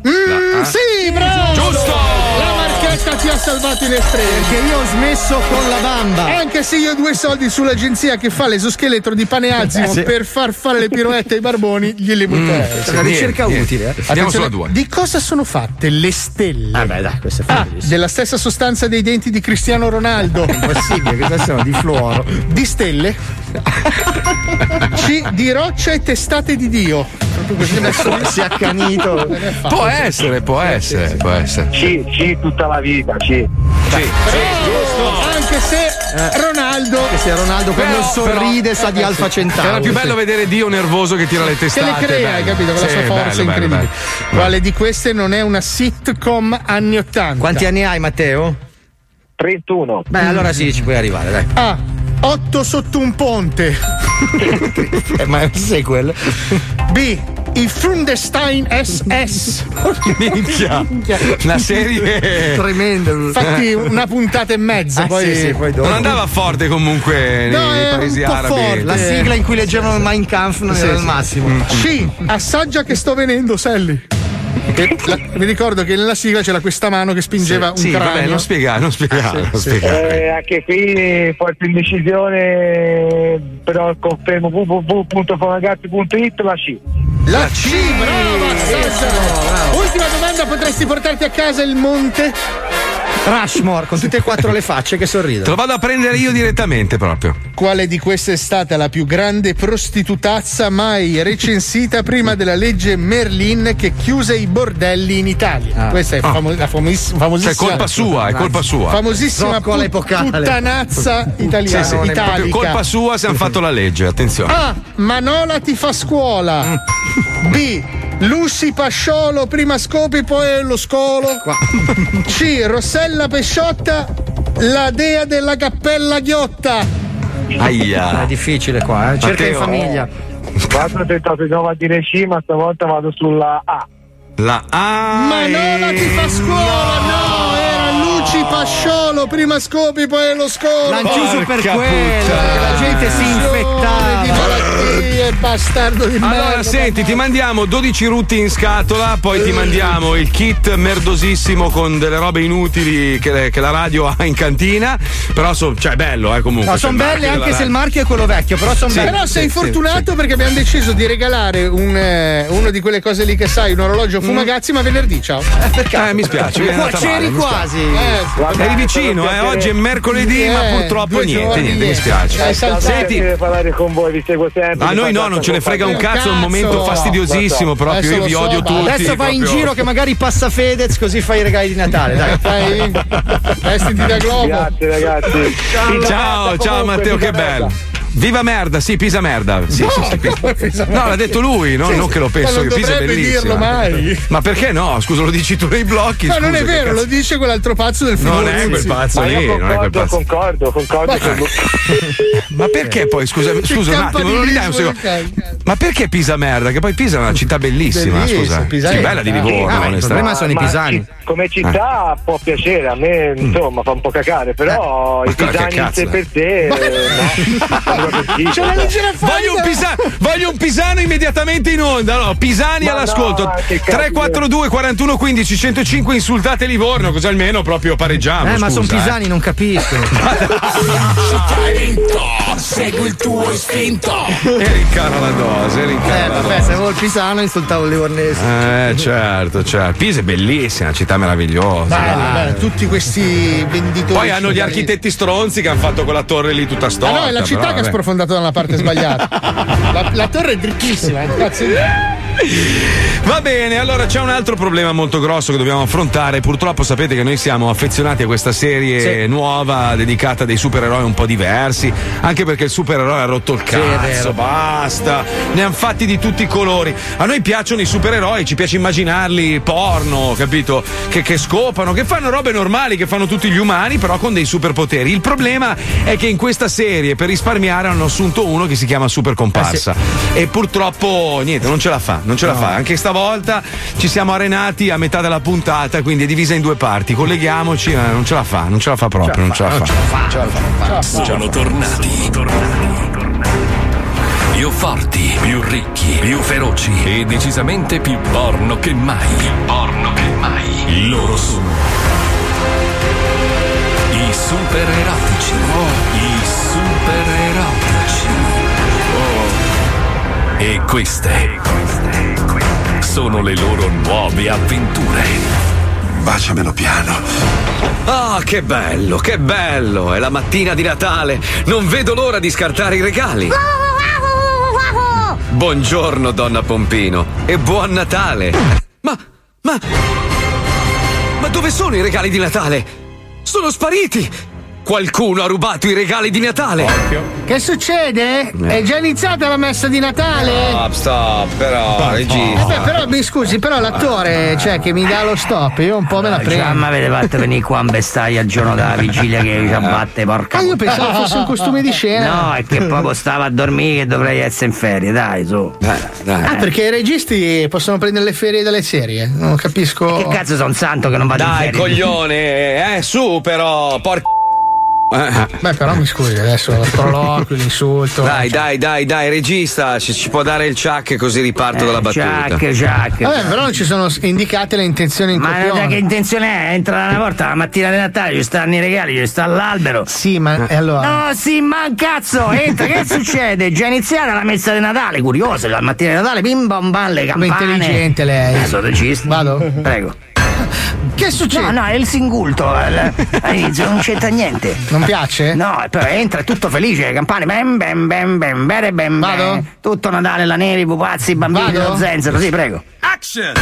Mm, sì, bravo! Giusto! Marchetta ti ha salvato in estremo. Perché io ho smesso con la bamba. Anche se io ho due soldi sull'agenzia che fa l'esoscheletro di Paneazimo Eh, sì. per far fare le piroette ai barboni, glieli butterei. È una ricerca utile. eh. Andiamo Attenzione, sulla due. Di cosa sono fatte le stelle? Ah, beh, dai, questo è A. facilissimo. Della stessa sostanza dei denti di Cristiano Ronaldo. Impossibile, cosa sono? Di fluoro. Di stelle. C. Di roccia e testate di Dio. Proprio così messo Si è accanito. Può essere, può essere, può essere. C, C tutta la vita, C. Sì, Bravo! Anche se Ronaldo. Che se Ronaldo quando Però- sorride sa di Eh, Alfa sì. Centauro. Era più bello vedere Dio nervoso che tira le Che testate. le crea, hai bello. capito? Con la Sì, sua forza bello, bello, incredibile. bello. Quale di queste non è una sitcom anni 80? Quanti anni hai, Matteo? 31. Beh, allora sì, ci puoi arrivare, dai. A. 8 sotto un ponte. Eh, ma è un sequel. B. I Frundestein SS. Minchia. Una serie. Tremendo. Infatti, una puntata e mezza. Ah, poi... sì, sì, poi dopo. Non andava forte comunque nei, No, nei paesi arabi. forte. La sigla in cui leggevano il Mein Kampf non Sì, era il sì. massimo. C. Assaggia che sto venendo, Sally. La- mi ricordo che nella sigla c'era questa mano che spingeva Sì, un vabbè, cranio. non spiegare, non spiegare, non sì. spiegare. Eh, anche qui forte indecisione, però confermo www.fumagazzi.it la C. La C, brava. Ultima domanda, potresti portarti a casa il monte? Rushmore con tutte e quattro le facce che Te sorridono. lo vado a prendere io direttamente proprio. Quale di queste è stata la più grande prostitutazza mai recensita prima della legge Merlin che chiuse i bordelli in Italia? Questa è famo- la famoiss- famosissima. Cioè, colpa sua, è colpa sua. Famosissima put- puttanazza italiana. Sì, sì, proprio italica. colpa sua se hanno fatto la legge, attenzione. A. Manola ti fa scuola. B. Lucy Pasciolo, prima scopi, poi lo scolo. C. Rossella Pesciotta, la dea della cappella ghiotta. Aia. È difficile qua, eh. Cerca in Matteo. famiglia. Quando ho tentato di nuovo a dire C, ma stavolta vado sulla A. La A. Manola ti fa scuola, no, era Luci Pasciolo, prima scopi, poi lo scolo. L'hanno chiuso per quello, puttana. perché la gente si Di infettava. Malattie, bastardo di Allora, merda. senti, ti mandiamo 12 rutti in scatola, poi ti mandiamo il kit merdosissimo con delle robe inutili che, che la radio ha in cantina. Però, so, cioè, bello, eh, comunque. No, Cioè, sono belle anche se il marchio è quello vecchio, però sono belle. Però sei sì, fortunato perché abbiamo deciso di regalare un, eh, uno di quelle cose lì che sai, un orologio fumagazzi, ma venerdì, ciao. Eh, mi spiace, c'eri quasi. Eh, Eri vicino, eh? Oggi è mercoledì, Eh, ma purtroppo due niente, niente, mi spiace. Senti, parlare con voi, vi seguo sempre. a noi fa no, non ce ne frega un Cazzo. è un momento fastidiosissimo proprio. Io vi so, odio tutti. Adesso vai in giro che magari passa Fedez così fai i regali di Natale, dai. Fai, vestiti da globo. Grazie ragazzi. Ciao, ciao Matteo, che bello. Viva merda, sì, Pisa merda. Sì, sì, sì, Pisa- No, l'ha detto lui, no? Sì, non che lo penso Ma non io. Pisa è bellissimo. dirlo mai. Ma perché no? Scusa, lo dici tu nei blocchi. Ma non scusa, è che vero, cazzo- lo dice quell'altro pazzo del film. Non è quel pazzo Ma lì, io non è quel concordo, pazzo. concordo, concordo con lui. Ma perché poi, scusa, scusa un attimo, non ridai un secondo. Ma perché Pisa merda? Che poi Pisa è una città bellissima, Bellissima, scusa. Pisani. Sì, bella di Livorno, Ah, il onestamente. problema sono i Ma pisani. ci- come città può piacere, a me insomma fa un po' cacare, però Ma i pisani è? per sé eh. C'è una leggera Voglio un, pisa- voglio un pisano immediatamente in onda. No, pisani Ma all'ascolto. no, che cazzo 342 41 15 105 insultate Livorno, così almeno proprio pareggiamo. Eh, ma sono scusa, eh. pisani, non capiscono. Segui il tuo istinto. E rincara la dose, rincara Eh, la vabbè, dose. se avevo il pisano insultavo il livornese. Eh, certo, certo. Pisa è bellissima, una città meravigliosa. Dai. bene, tutti questi venditori. Poi hanno gli architetti stronzi che hanno fatto quella torre lì tutta Ah storta. no, è la città però, che ha. Sprofondato dalla parte sbagliata. La, la torre è drittissima, cazzo di- Va bene, allora c'è un altro problema molto grosso che dobbiamo affrontare. Purtroppo sapete che noi siamo affezionati a questa serie nuova dedicata a dei supereroi un po' diversi, anche perché il supereroe ha rotto il cazzo, vero. basta. Ne hanno fatti di tutti i colori. A noi piacciono i supereroi, ci piace immaginarli porno, capito? Che, che scopano, che fanno robe normali, che fanno tutti gli umani, però con dei superpoteri. Il problema è che in questa serie, per risparmiare, hanno assunto uno che si chiama Super Comparsa. E purtroppo niente, non ce la fa. Non ce la fa. Anche stavolta ci siamo arenati a metà della puntata, quindi è divisa in due parti. Colleghiamoci, ma non ce la fa, non ce la fa proprio, non ce la fa. Sono tornati. Più forti, più ricchi, più feroci e decisamente più porno che mai. Più porno che mai. Loro sono i super erotici. I E queste sono le loro nuove avventure. Baciamelo piano. Ah, che bello, che bello! È la mattina di Natale. Non vedo l'ora di scartare i regali. Buongiorno, donna Pompino. E buon Natale. Ma, ma. Ma dove sono i regali di Natale? Sono spariti! Qualcuno ha rubato i regali di Natale! Che succede? Eh. È già iniziata la messa di Natale? Stop, stop, però, Eh regista. beh, però mi scusi, però l'attore, cioè, che mi dà lo stop, io un po' me la prendo. Ma avete fatto venire qua in bestaia il giorno della vigilia che ci abbatte, porca Ah, io pensavo fosse un costume di scena. No, è che proprio stava a dormire che dovrei essere in ferie, dai, su. Ah, perché i registi possono prendere le ferie dalle serie? Non capisco. Che cazzo sono un santo che non vado in Dai, ferie? coglione, eh, su, però, porca. Beh, però mi scusi, adesso lo sproloquio, l'insulto. Dai, dai, dai, dai, regista, ci, ci può dare il ciak così riparto dalla battuta. Vabbè, però non ci sono indicate le intenzioni in Ma copione. da che intenzione è? Entra una volta la mattina di Natale, ci stanno i regali, ci sta l'albero. Sì, ma e allora? No, sì, ma cazzo, entra, che succede? È già iniziata la messa di Natale, curioso, la mattina di Natale, bim bam bam, le campane. intelligente lei. Eh, sono regista. Vado? Prego. Che succede? No, no, è il singulto. al- All'inizio non c'entra niente. Non piace? No, poi entra tutto felice, le campane, bem bem bem bem, bere bem Vado? Tutto Natale, la neve, i pupazzi, i bambini, Vado? lo zenzero, sì, prego. Action!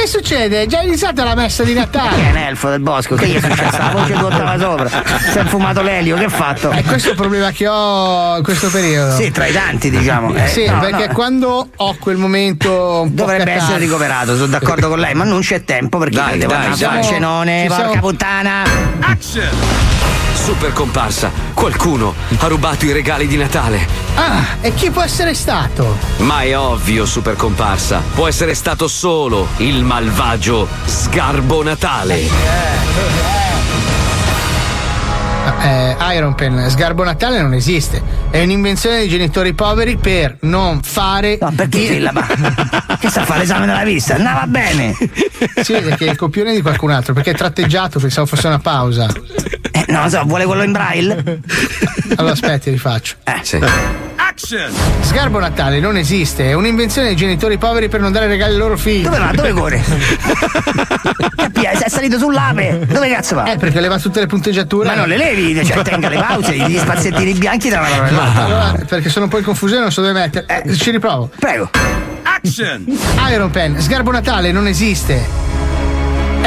Che succede? È già iniziata la messa di Che è Natale. un elfo del bosco, che gli è successo? La voce dottava sopra. Si è fumato l'elio, che ha fatto? È questo il problema che ho in questo periodo. Sì, tra i tanti, diciamo. Eh, sì, no, perché no. quando ho quel momento un po' Dovrebbe catartico- essere ricoverato, sono d'accordo con lei, ma non c'è tempo perché Dai, devo dai, andare a dai. fare il cenone, porca siamo- puttana. Action! Super comparsa, qualcuno ha rubato i regali di Natale. Ah, e chi può essere stato? Ma è ovvio, super comparsa. Può essere stato solo il malvagio Sgarbo Natale. Eh, Iron Pen, sgarbo Natale non esiste. È un'invenzione dei genitori poveri per non fare. No, perché Filla, ma che sta a fare l'esame della vista? Andava bene. Si vede che è il copione di qualcun altro, perché è tratteggiato, pensavo fosse una pausa. Eh, no, lo so, vuole quello in braille? Allora aspetti, rifaccio. Eh. Sì. Action! Sgarbo Natale non esiste, è un'invenzione dei genitori poveri per non dare regali ai loro figli. Dove va? Dove corre? Cappia, è salito sull'ape. Dove cazzo va? Eh, perché leva tutte le punteggiature. Ma non le levi, cioè tenga le pause, gli spaziettini bianchi tra una parola e l'altra. Allora, perché sono un po' in confusione, non so dove mettere. Eh, ci riprovo. Prego. Action! Iron Pen, sgarbo Natale non esiste.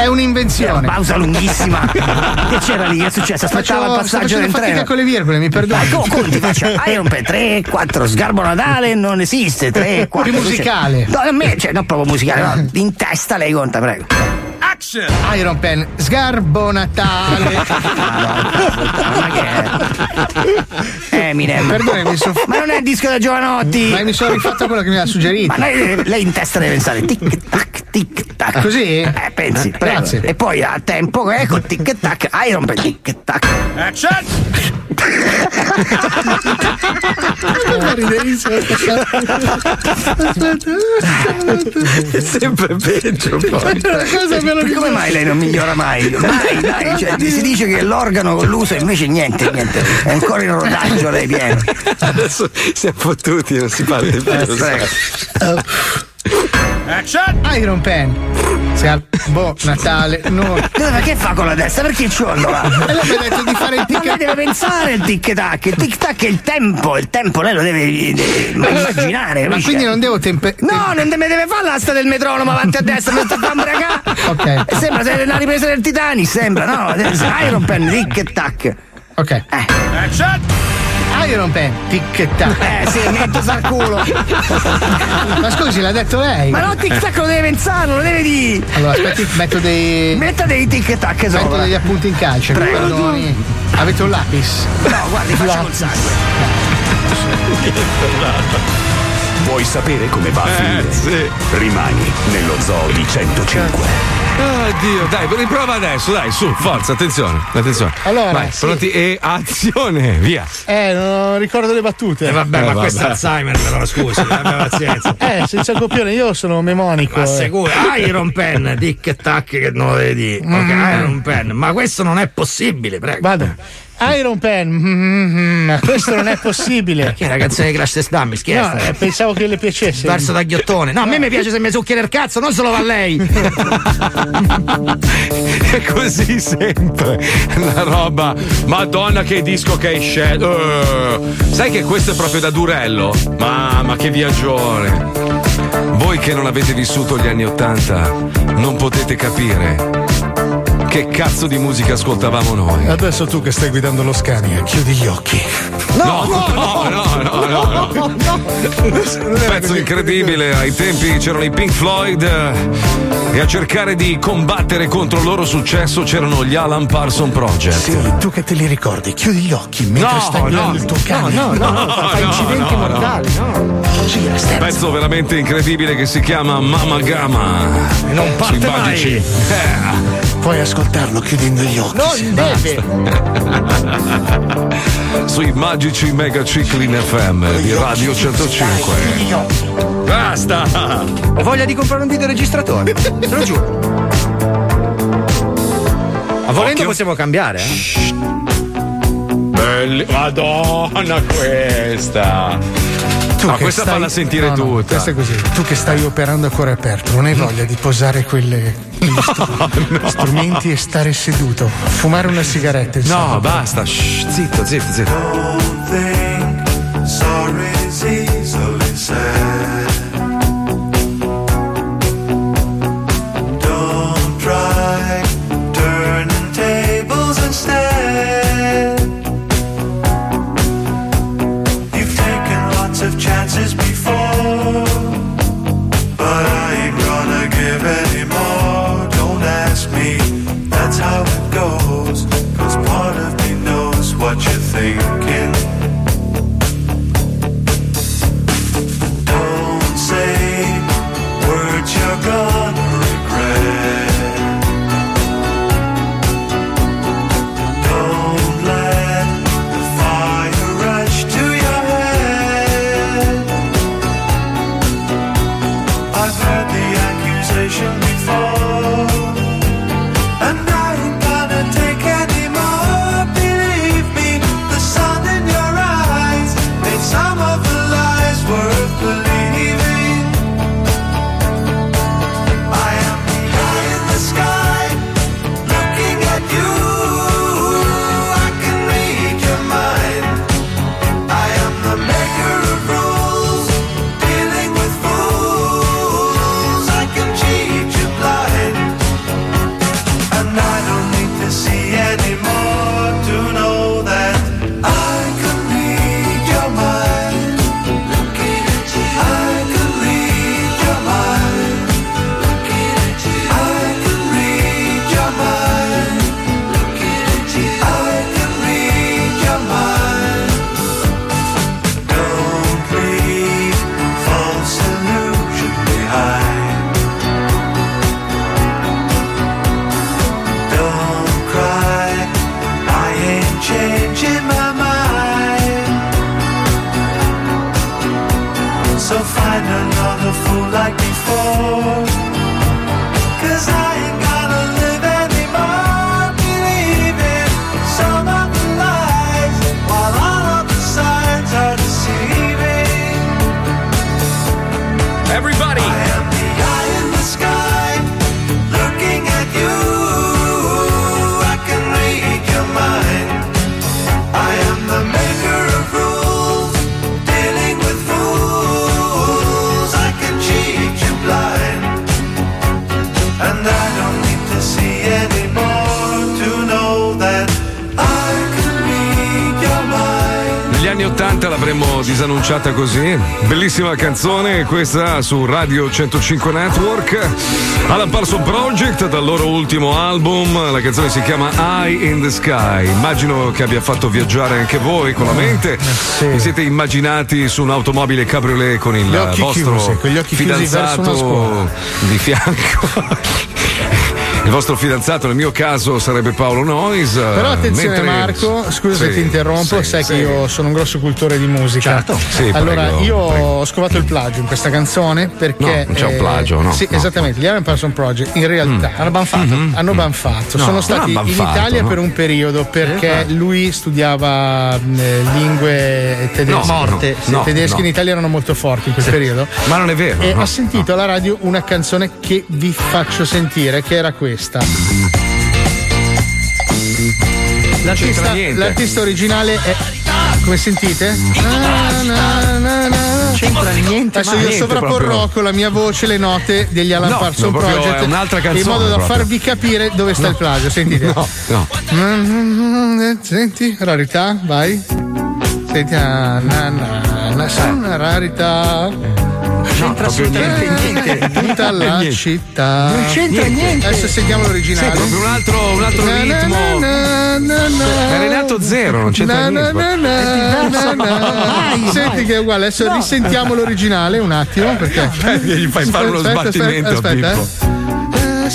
È un'invenzione. Pausa lunghissima. che c'era lì? Che è successo? Aspettava il Faccio- passaggio del treno. con le virgole, mi perdoni. Co- conti, faccia Iron Per 3, 4, Sgarbo Natale non esiste, 3, 4. Più musicale. No, a me, cioè, non proprio musicale, no, in testa lei conta, prego. Action! Iron Pen, sgarbo Natale. Ma che è? Eminem. Perdoni, mi sono. Ma non è il disco da Giovanotti. Ma mi sono rifatto quello che mi ha suggerito. Ma lei, lei in testa deve pensare tic tac tic tac. Così? Eh, pensi, Eh, prego. grazie. E poi a tempo, ecco, tic tac, Iron Per tic tac. Action! È sempre peggio poi. Come mai lei non migliora mai? Mai, mai. Cioè, si dice che l'organo con l'uso, invece niente, niente. È ancora in rodaggio lei pieno. Adesso siamo fottuti, non si parla di più. Action! Iron Pen, sgarbo Natale. Dove, ma che fa con la testa? Perché va? E lei mi ha detto di fare il Ma lei tic deve pensare il tic tac, il tic tac è il tempo, il tempo lei lo deve, deve immaginare, Ma quindi non devo tempe. No, non deve, deve fare l'asta del metronomo avanti a destra, non sta a imbracare. Ok. Sembra se una ripresa del Titanic, sembra, no? Iron Pen, tic e tac. Ok. Action! Iron Pen, tic tac. Eh sì, metto al culo. Ma scusi, l'ha detto lei? Ma no, tic tac lo deve pensare, non lo deve dire. Allora, aspetti, metto dei. Metta dei tic tac Metto sopra. degli appunti in calcio. Prego. Perdoni. Avete un lapis? No, guardi, faccia col sangue. Vuoi sapere come va a Eh, finire? sì. Rimani nello zoo di 105. Oddio, dai, riprova adesso, dai, su, forza, attenzione, attenzione. Allora, Vai, sì. pronti e azione, via. Eh, non ricordo le battute. Eh, vabbè, Eh, ma vabbè. questo è Alzheimer, però scusi, abbia pazienza. Eh, senza copione, io sono memonico. Ma eh. sicuro, Iron Pen, dic e tac che non lo vedi. Ok, Mm. Iron Pen, ma questo non è possibile, prego. Vado. Iron Pen, mm, mm, questo non è possibile. Che è la canzone di Crash Test Dummies? Chi è No, eh, pensavo che le piacesse. Verso da ghiottone. No, a me mi piace se mi succhia nel cazzo, non solo a lei. È così sempre. Una roba. Madonna che disco che hai scelto. Eh, sai che questo è proprio da durello? Mamma che viaggione. Voi che non avete vissuto gli anni Ottanta non potete capire che cazzo di musica ascoltavamo noi. Adesso tu che stai guidando lo Scania, chiudi gli occhi. No, no, no, no, no, no. Un pezzo incredibile, ai tempi c'erano i Pink Floyd eh, e a cercare di combattere contro il loro successo c'erano gli Alan Parson Project. Sì, tu che te li ricordi, chiudi gli occhi mentre No, stai no, guidando il tuo cane. no, no, no, fa- fa incidenti mortali, no. Pezzo veramente incredibile che si chiama Mama Gama. E non parte Sui mai. Eh. Puoi ascoltarlo chiudendo gli occhi. Non deve. Sui magici Mega Ciclin FM di Radio 105. Basta! Ho voglia di comprare un videoregistratore, te lo giuro. Ma volendo Occhio. possiamo cambiare, eh? Belli. Madonna questa! Tu Ma che questa stai- falla sentire no, no, tutta. Questa è così. Tu che stai operando a cuore aperto, non hai voglia di posare quelle str- strumenti e stare seduto, fumare una sigaretta. No, basta, shh, zitto, zitto, zitto. Disannunciata così. Bellissima canzone, questa su Radio 105 Network. Alan Parson Project dal loro ultimo album. La canzone si chiama Eye in the Sky. Immagino che abbia fatto viaggiare anche voi con la mente. Vi siete immaginati su un'automobile cabriolet con il vostro chiusi, con fidanzato di fianco. Il vostro fidanzato, nel mio caso, sarebbe Paolo Nois. Però attenzione mentre- Marco, scusa Sì, se ti interrompo, sì, sai sì. che io sono un grosso cultore di musica. Certo. Allora, prego, io prego. ho scovato il plagio in questa canzone perché. No, non c'è un eh, plagio, no, Sì, no. esattamente. Gli Alan Parson Project in realtà Mm. hanno banfato. Mhm. Hanno banfato. No, Sono stati hanno in banfato, Italia no. per un periodo perché lui studiava eh, lingue tedesche. No, Morte. no, I tedeschi no. in Italia erano molto forti in quel periodo. Ma non è vero. E no. ho sentito alla radio una canzone che vi faccio sentire, che era questa. L'artista, c'entra niente. l'artista originale è. Come sentite? Na, na, na, na. c'entra niente, Adesso io niente sovrapporrò proprio. con la mia voce le note degli Alan No, Parson no, Project un'altra in canzone modo da proprio. farvi capire dove sta No. il plagio. Sentite. No, no. Senti, rarità, vai. Senti, ah, na, na, na, una rarità. C'entra assolutamente niente. Tutta la Niente. città. Non c'entra niente. Adesso sentiamo l'originale. Sì, un altro, un altro Na, ritmo. na, na, na. È Renato Zero, non c'entra niente. na. Senti che è uguale, adesso risentiamo l'originale un attimo perché. Gli fai fare uno Aspetta, sbattimento aspetta, aspetta, eh.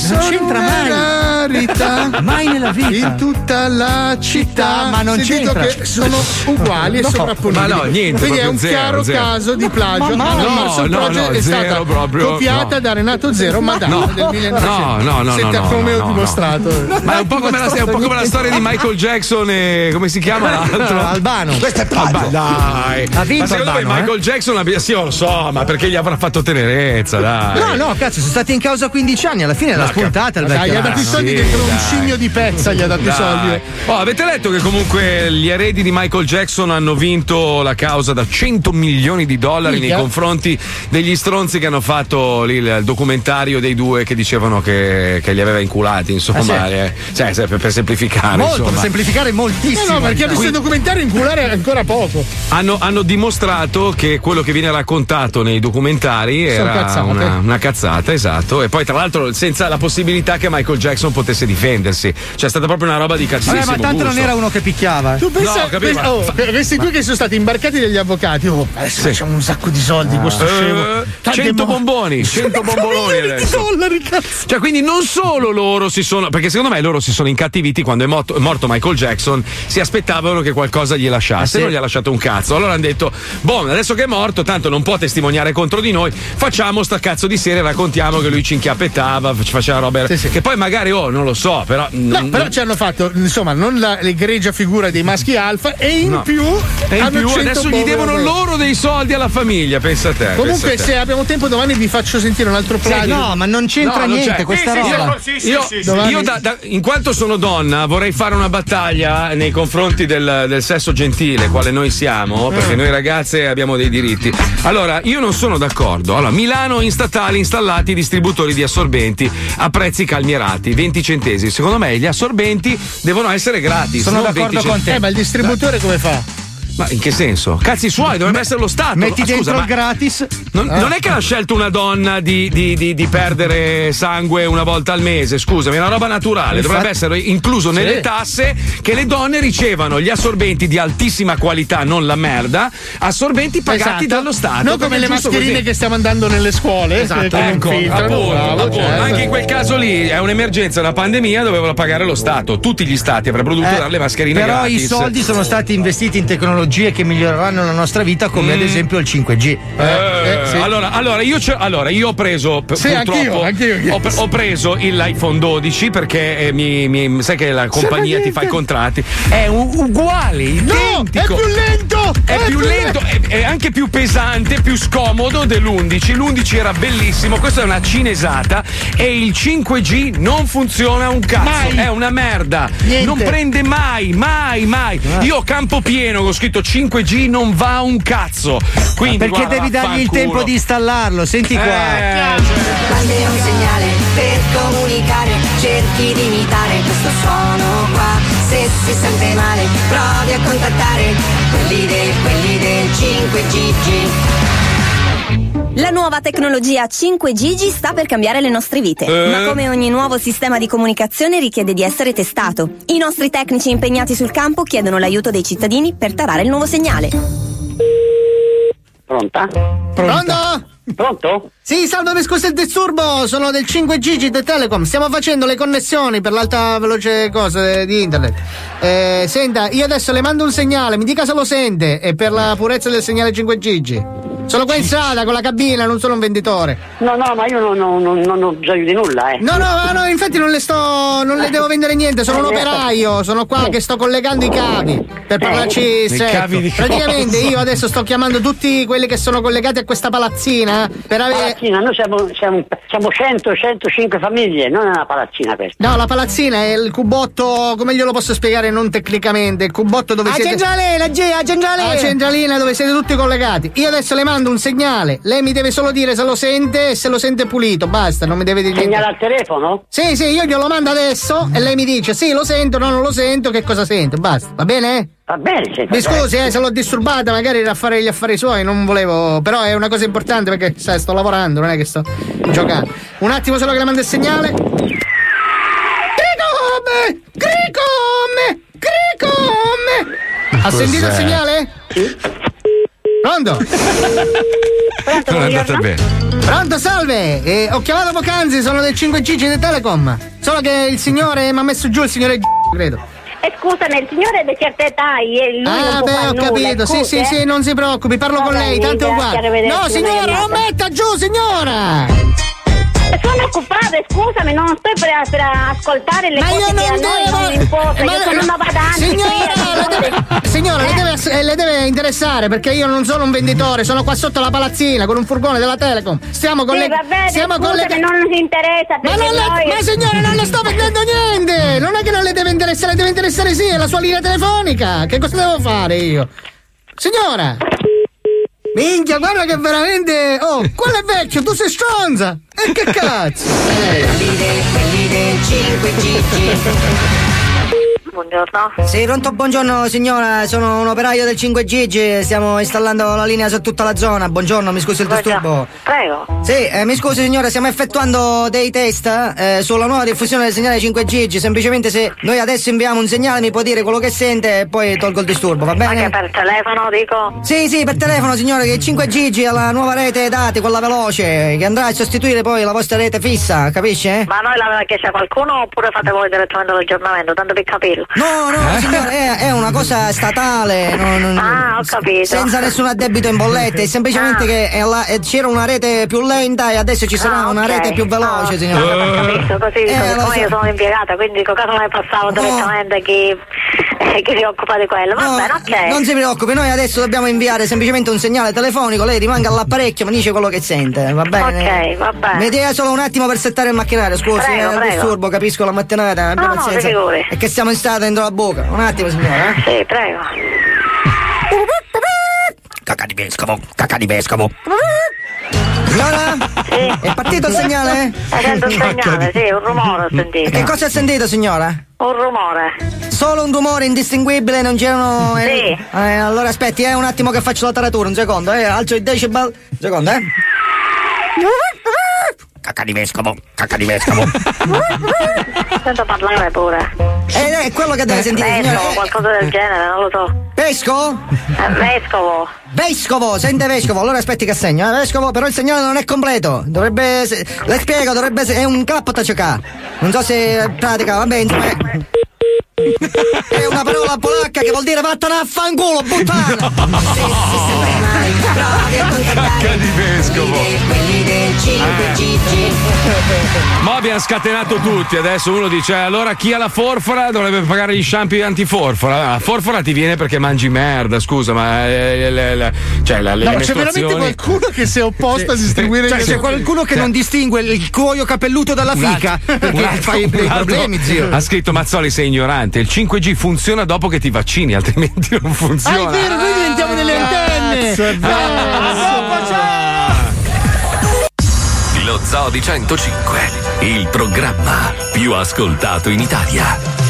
Non c'entra mai. Rarità. Mai nella vita. In tutta la città. ma non Sentito c'entra. che sono uguali e No, sovrapponibili. ma no, niente, Quindi è un zero, chiaro zero. caso di plagio. Ma- Alan no, Parsons no, Project no, è stata proprio, copiata no. da Renato Zero Madama No. del 1900. No, no, no, Senta no, come no, ho no, dimostrato. Ma è un po' come la, è un po' come la storia di Michael Jackson e come si chiama l'altro? Albano. Questo è plagio. Dai. Ha vinto ma secondo Albano, me eh? Michael Jackson abbia- sì, lo so, ma perché gli avrà fatto tenerezza, dai. No, no, cazzo, sono stati in causa 15 anni, alla fine l'ha Ma spuntata il Dai, vecchio. gli ha dato i soldi dentro un cigno di pezza, gli ha dato i soldi. Oh, avete letto che comunque gli eredi di Michael Jackson hanno vinto la causa da 100 milioni di dollari Minchia. nei confronti degli stronzi che hanno fatto lì il documentario dei due che dicevano che, che li aveva inculati, insomma, Ah, sì? eh, cioè, per, per semplificare. Molto, insomma. per semplificare moltissimo. no, perché ha visto il documentario inculare ancora poco. Hanno, hanno dimostrato che quello che viene raccontato nei documentari Sono era cazzate. una, una cazzata, esatto. E poi, tra l'altro, senza la possibilità che Michael Jackson potesse difendersi. Cioè, è stata proprio una roba di Vabbè, cazzissimo ma tanto non gusto. era uno che picchiava. Tu pensa, No, pensa- ma- oh, questi qui che sono stati imbarcati dagli avvocati. Oh, adesso Sì. facciamo un sacco di soldi, questo Eh, scemo. Tante 100 mo- bomboni, 100 bomboloni milioni di adesso. dollari, cazzo. Cioè, quindi non solo loro si sono. Perché secondo me loro si sono incattiviti quando è morto, è morto Michael Jackson. Si aspettavano che qualcosa gli lasciasse. Ah, sì? Non gli ha lasciato un cazzo. Allora hanno detto: Boh, adesso che è morto, tanto non può testimoniare contro di noi. Facciamo sta cazzo di serie, raccontiamo che lui ci inchiappettava, ci faceva roba. Sì, sì. Che poi magari, oh, non lo so, però. No, non- però ci hanno fatto, insomma, non la l'egregia figura dei maschi alfa e in No. più. E in hanno più 100 adesso gli devono ormai. loro dei soldi alla famiglia, pensa a te. Comunque, pensa a te. se abbiamo tempo, domani vi faccio sentire un altro plagio. no, ma non c'entra No, non niente c'è. questa Sì, sì, roba. sì, sì, io, sì, sì. Domani- io da- da- in quanto sono donna vorrei fare una battaglia nei confronti del, del sesso gentile, quale noi siamo, perché noi ragazze abbiamo dei diritti. Allora, io non sono d'accordo. Allora, Milano in statali installati distributori di assorbenti a prezzi calmierati, 20 centesimi. Secondo me gli assorbenti devono essere gratis. Sono d'accordo 20 con te. Eh, ma il distributore come fa? Ma in che senso? Cazzi suoi, dovrebbe essere lo Stato. Metti Ah, scusa, dentro gratis. non, non è che ha scelto una donna di, di- di- di perdere sangue una volta al mese, scusami, è una roba naturale. Infatti- Dovrebbe essere incluso nelle Sì. tasse che le donne ricevano gli assorbenti di altissima qualità, non la merda, assorbenti pagati Esatto. dallo Stato. Non come le mascherine così. che stiamo andando nelle scuole. Esatto. che non Ecco, appunto, Bravo, appunto. certo. anche in quel caso lì è un'emergenza, una pandemia, doveva pagare lo Stato. Tutti gli stati avrebbero dovuto Eh, dare le mascherine però gratis. i soldi sono stati investiti in tecnologie che miglioreranno la nostra vita, come ad esempio il 5G. Eh, eh, sì. allora, allora, io allora, io ho preso p- Sì, purtroppo anch'io, anch'io. Ho, ho preso l'iPhone 12 perché eh, mi, mi- sai che la compagnia ti fa i contratti è u- uguale No, identico è più lento! è più lento, è, è anche più pesante, più scomodo dell'11. L'11 era bellissimo, questa è una cinesata e il 5G non funziona un cazzo. Mai. È una merda. Niente. Non prende mai, mai, mai. Io ho campo pieno ho scritto 5G non va un cazzo. Quindi Perché guarda, devi dargli il tempo di installarlo, senti qua. Eh, Mandi un segnale per comunicare, cerchi di imitare questo suono qua. Se si sente male, provi a contattare quelli del La nuova tecnologia 5G sta per cambiare le nostre vite, Eh? ma come ogni nuovo sistema di comunicazione richiede di essere testato. I nostri tecnici impegnati sul campo chiedono l'aiuto dei cittadini per tarare il nuovo segnale. Pronta? Pronto? Pronto? Sì, salve, mi scusi il disturbo, sono del 5G di Telecom, stiamo facendo le connessioni per l'alta veloce cosa eh, di internet. Eh, senta, io adesso le mando un segnale, mi dica se lo sente, e per la purezza del segnale 5G. Sono qua in strada con la cabina, non sono un venditore. No, no, ma io non, non, non, non ho bisogno di nulla, eh. No, no, ma no, infatti non le sto. non le devo vendere niente, sono un operaio, sono qua che sto collegando i cavi per parlarci I stretto. cavi di Praticamente io adesso sto chiamando tutti quelli che sono collegati a questa palazzina per avere. Palazzina, noi siamo, siamo, siamo 100, 105 famiglie, non è una palazzina questa. No, la palazzina è il cubotto, come glielo posso spiegare non tecnicamente? Il cubotto dove La siete. centralina, G, la centralina. La centralina dove siete tutti collegati. Io adesso le mando un segnale. Lei mi deve solo dire se lo sente e se lo sente pulito. Basta, non mi deve dire niente. Segnale al telefono? Sì, sì, io glielo mando adesso e lei mi dice sì, lo sento, no, non lo sento, che cosa sento. Basta, va bene? Va bene, sì. Mi scusi, eh, se l'ho disturbata, magari era a fare gli affari suoi, non volevo. Però è una cosa importante perché sai, sto lavorando, non è che sto giocando. Un attimo solo che le mando il segnale. Cricome! Cricome! Cricome! Ha sentito il segnale? Pronto? Non è andata bene. Pronto, salve! Eh, ho chiamato poc'anzi, sono del 5G di Telecom. Solo che il signore mi ha messo giù il signore credo. Eh, scusami, il signore è di certa età e lui Ah, beh, ho nulla, capito. Sì, scusi, sì, eh. sì, non si preoccupi, parlo Va con lei, tanto è uguale. No, signora, non metta giù, signora! Sono occupata, scusami, non sto per, per ascoltare le Ma cose io che non a noi devo- non importa, Ma- io sono una badante Signora, le deve, signora, le deve, eh, le deve interessare perché io non sono un venditore, sono qua sotto la palazzina con un furgone della Telecom. Stiamo con Sì, le. va bene, stiamo scusami, collega- non ci interessa Ma, non le- noi... ma signora, non le sto vendendo niente! Non è che non le deve interessare, deve interessare sì, è la sua linea telefonica! Che cosa devo fare io? Signora! Minchia, guarda che veramente. Oh, quello è vecchio, tu sei stronza! E che cazzo? Buongiorno. Sì, pronto, buongiorno signora, sono un operaio del 5G, stiamo installando la linea su tutta la zona. Buongiorno, mi scusi il disturbo. Prego. Sì, eh, mi scusi signora, stiamo effettuando dei test eh, sulla nuova diffusione del segnale 5G. Semplicemente se noi adesso inviamo un segnale mi può dire quello che sente e poi tolgo il disturbo, va bene? Anche per telefono, dico? Sì, sì, per telefono signore, che il 5G è la nuova rete dati, quella veloce, che andrà a sostituire poi la vostra rete fissa, capisce? Ma noi l'aveva chiesto a qualcuno oppure fate voi direttamente l'aggiornamento, tanto per capirlo? No, no, signore, è, è una cosa statale. no, no, no, Ah, ho capito. Senza nessun addebito in bolletta, è semplicemente che è la- è- c'era una rete più lenta e adesso ci sarà Ah, una rete più veloce, Ah, signore. ho capito, così, Eh, così so. io sono impiegata, quindi dico caso me passavo direttamente a chi, eh, chi si occupa di quello. Va No, bene, ok. Non si preoccupi, noi adesso dobbiamo inviare semplicemente un segnale telefonico, lei rimanga all'apparecchio, mi dice quello che sente, va bene? Ok, va bene. Mi dia solo un attimo per settare il macchinario, scusi, Prego, è un prego. disturbo, capisco la mattinata, abbia No, no, pazienza. si figuri. È che siamo in strada dentro la bocca. Un attimo, signora. eh. Sì, prego. Cacca di vescovo, cacca di vescovo. Signora? È partito il segnale? Hai sento un segnale, sì, un rumore ho E sentito. che cosa ha sentito, signora? Un rumore. Solo un rumore indistinguibile, non c'erano. Sì. Eh, eh, allora aspetti, eh, un attimo che faccio la taratura, un secondo, eh. Alzo il decibel. Un secondo, eh. Cacca di vescovo, cacca di vescovo. Sento parlare pure. Ed è quello che deve sentire, Vescovo, qualcosa del genere, non lo so. Vescovo? Eh, vescovo. Vescovo, sente vescovo, allora aspetti che segno, eh, vescovo, però il segnale non è completo. Dovrebbe. se- le spiego, dovrebbe essere. È un KTCK. Non so se pratica, vabbè, insomma. È, è una parola polacca che vuol dire vattene a fanculo, puttana! Cacca di vescovo. Ma abbiamo scatenato tutti. Adesso uno dice: allora chi ha la forfora dovrebbe pagare gli shampoo antiforfora. La forfora ti viene perché mangi merda, scusa, ma eh, le, le- cioè, la- le No, c'è veramente qualcuno che si è opposto a Sì, distribuire cioè, C'è qualcuno che non distingue il cuoio capelluto dalla Un fica altro- perché un altro- fai dei problemi, zio. Ha scritto Mazzoli, sei ignorante. Il 5G funziona dopo che ti vaccini, altrimenti non Ah, funziona. è vero, noi diventiamo delle antenne. Cazzo, è! Lo Zoo di 105, il programma più ascoltato in Italia.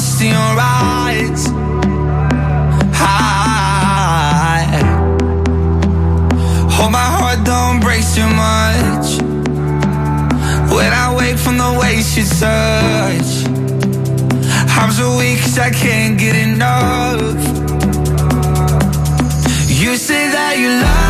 Lost in your eyes. High. Hold my heart, don't break too much. When I wake from the waist you touch, I'm so weak 'cause I can't get enough. You say that you love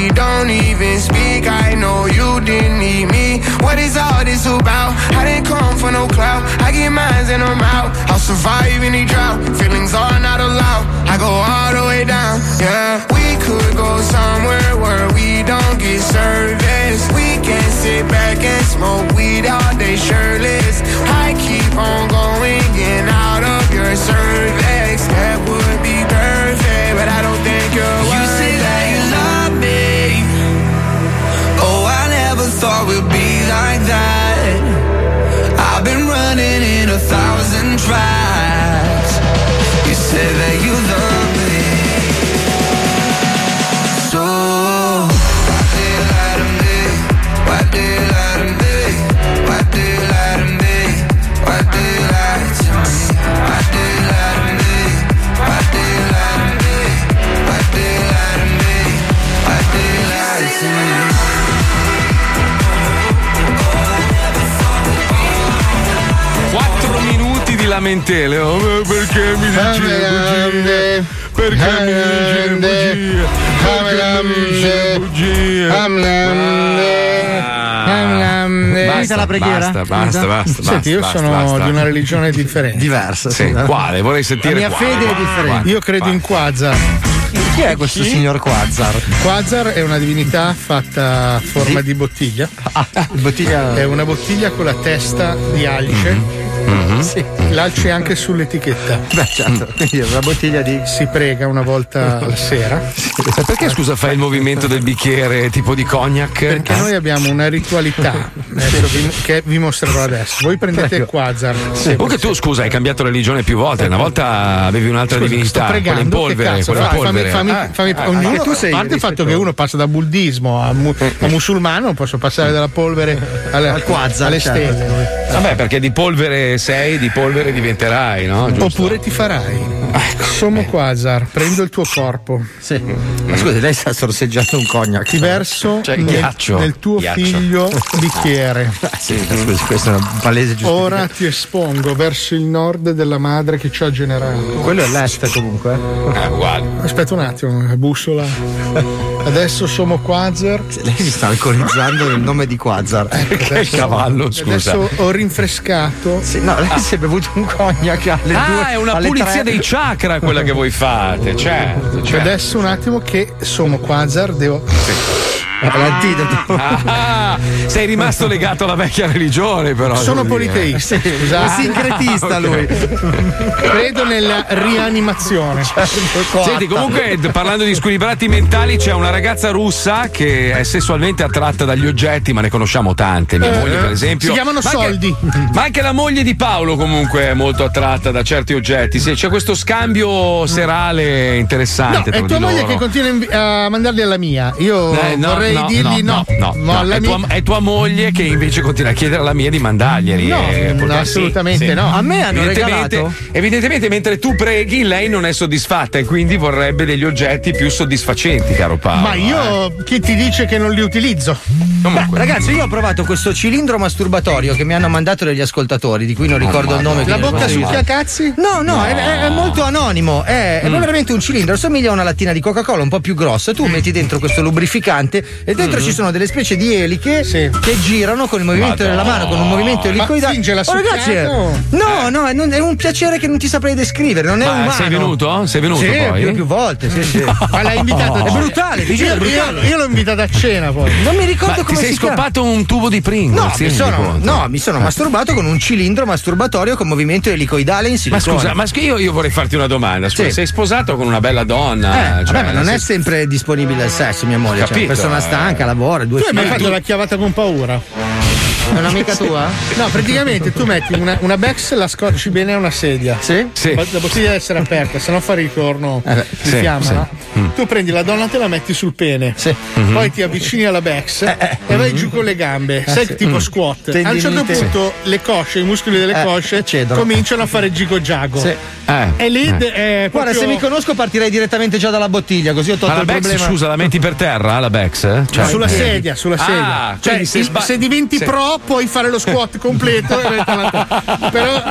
We don't even speak. I know you didn't need me. What is all this about? I didn't come for no clout. I get mines and I'm out. I'll survive any drought. Feelings are not allowed. I go all the way down. Yeah, we could go somewhere where we don't get service. We can sit back and smoke weed all day shirtless. I keep on going in out of your cervix. You said that you lamentele. Oh, perché mi dici le bugie? Perché mi dici le bugie? Perché mi dici le bugie? Finita la preghiera? Basta, basta, basta. Senti, io basta, sono basta. di una religione differente. Diversa. Sì, quale? Vorrei sentire La mia quale. fede è differente. Quale? Io credo in Quasar. Chi è questo signor Quazzar? Quasar è una divinità fatta a forma di bottiglia. bottiglia- È una bottiglia con la testa di alce. Sì, l'alce è anche sull'etichetta. Beh, certo, quindi una bottiglia di. Si prega una volta alla sera. Ma perché scusa fai il movimento del bicchiere tipo di cognac? Perché noi abbiamo una ritualità vi- che vi mostrerò adesso. Voi prendete Prego. il Quasar. Comunque tu scusa, hai cambiato religione più volte. Una volta avevi un'altra Scusa, divinità, quella in polvere, cazzo, quella in dai, polvere. fammi- fammi- Ah, fammi- ah, ognuno- anche tu sei a parte il fatto che uno passa da buddismo a, mu- a musulmano, posso passare dalla polvere alle, Al quasar, alle certo. stelle. Vabbè, perché di polvere sei, di polvere diventerai, no? Giusto? Oppure ti farai. Sono Quasar, prendo il tuo corpo. Sì. Ma scusi, lei sta sorseggiando un cognac. Ti verso Cioè, nel, ghiaccio. nel tuo Ghiaccio. figlio bicchiere. Sì, scusi, questa è una palese giustificazione. Ora ti espongo verso il nord della madre che ci ha generato. Quello è l'est comunque. Eh, uguale. Aspetta un attimo, bussola. Adesso sono Quasar. Lei si sta alcolizzando nel nome di Quasar. Perché il cavallo, scusa. Adesso ho rinfrescato. no, lei si è bevuto un cognac alle Ah, due. è una pulizia tre. dei chakra quella che voi fate, certo. certo. Adesso un attimo che sono Quasar, devo. L'antidoto. Ah, sei rimasto legato alla vecchia religione, però. Sono politeista, Sì. Ah, sincretista ok. lui. Credo nella rianimazione. Senti, comunque, parlando di squilibrati mentali, c'è una ragazza russa che è sessualmente attratta dagli oggetti, ma ne conosciamo tante. Mia Eh, moglie, per esempio. si chiamano Ma anche- soldi. ma anche la moglie di Paolo, comunque, è molto attratta da certi oggetti. Sì, c'è questo scambio serale No, interessante. è tra tua moglie loro. che continua a mandarli alla mia. Io Eh, no, vorrei potrei no, dirgli no. no, no, No, è, tua, è tua moglie che invece continua a chiedere alla mia di mandarglieli. No, Eh, assolutamente sì, sì. no. A me hanno Evidentemente, regalato. evidentemente, mentre tu preghi, lei non è soddisfatta e quindi vorrebbe degli oggetti più soddisfacenti, caro Paolo. Ma io chi ti dice che non li utilizzo? Beh, ragazzi, io ho provato questo cilindro masturbatorio che mi hanno mandato degli ascoltatori, di cui non ricordo il nome. La bocca succhia cazzi? No, no, No. È, è- è molto anonimo. È, è Mm. veramente un cilindro. Somiglia a una lattina di Coca-Cola un po' più grossa. Tu metti dentro questo lubrificante e dentro Mm. ci sono delle specie di eliche che girano con il movimento Madonna. della mano, con un movimento Ma elicoidale. finge la Oh, ragazzi, succhiata o- no, no, è, non- è un piacere che non ti saprei descrivere. Non è Ma umano. sei venuto? Sei venuto Sì, poi? più, più volte. Sì, sì. Ma l'hai invitato È brutale, ti giuro, è io, brutale. io- io l'ho invitato a cena poi. Non mi ricordo Ma ti sei chiama. scoppato un tubo di Pringles? No, mi sono, no, mi sono Eh. masturbato con un cilindro masturbatorio con movimento elicoidale in Ma silicone. scusa, ma io, io vorrei farti una domanda. Scusa, Sì. sei sposato con una bella donna? Eh, cioè, vabbè, ma non è nel sempre disponibile il sesso, mia moglie. Cioè, Capito, una persona stanca, lavora, due Tu hai mai figli. fatto la chiavata con paura? È un'amica tua? No, praticamente tu metti una, una Bex, la scocci bene a una sedia. Sì? Sì. La bottiglia deve essere aperta, se no fa ritorno Eh, di sì, fiamma. sì. no? Mm. Tu prendi la donna, te la metti sul pene. Mhm. Poi ti avvicini alla Bex e vai giù con le gambe. Eh, Sai sì. tipo Mm. squat. Tendinite. A un certo Sì. punto le cosce, i muscoli delle Eh, cosce cedono. cominciano a fare gigo giago. Sì. Eh, E lì eh. è Guarda, proprio- se mi conosco partirei direttamente già dalla bottiglia, così ho tolto Ma la il Bex, problema. scusa, la metti per terra? La Bex? eh? Cioè- sulla sedia, sulla Ah, sedia. Cioè, se sba- se diventi se- pro puoi fare lo squat completo. Però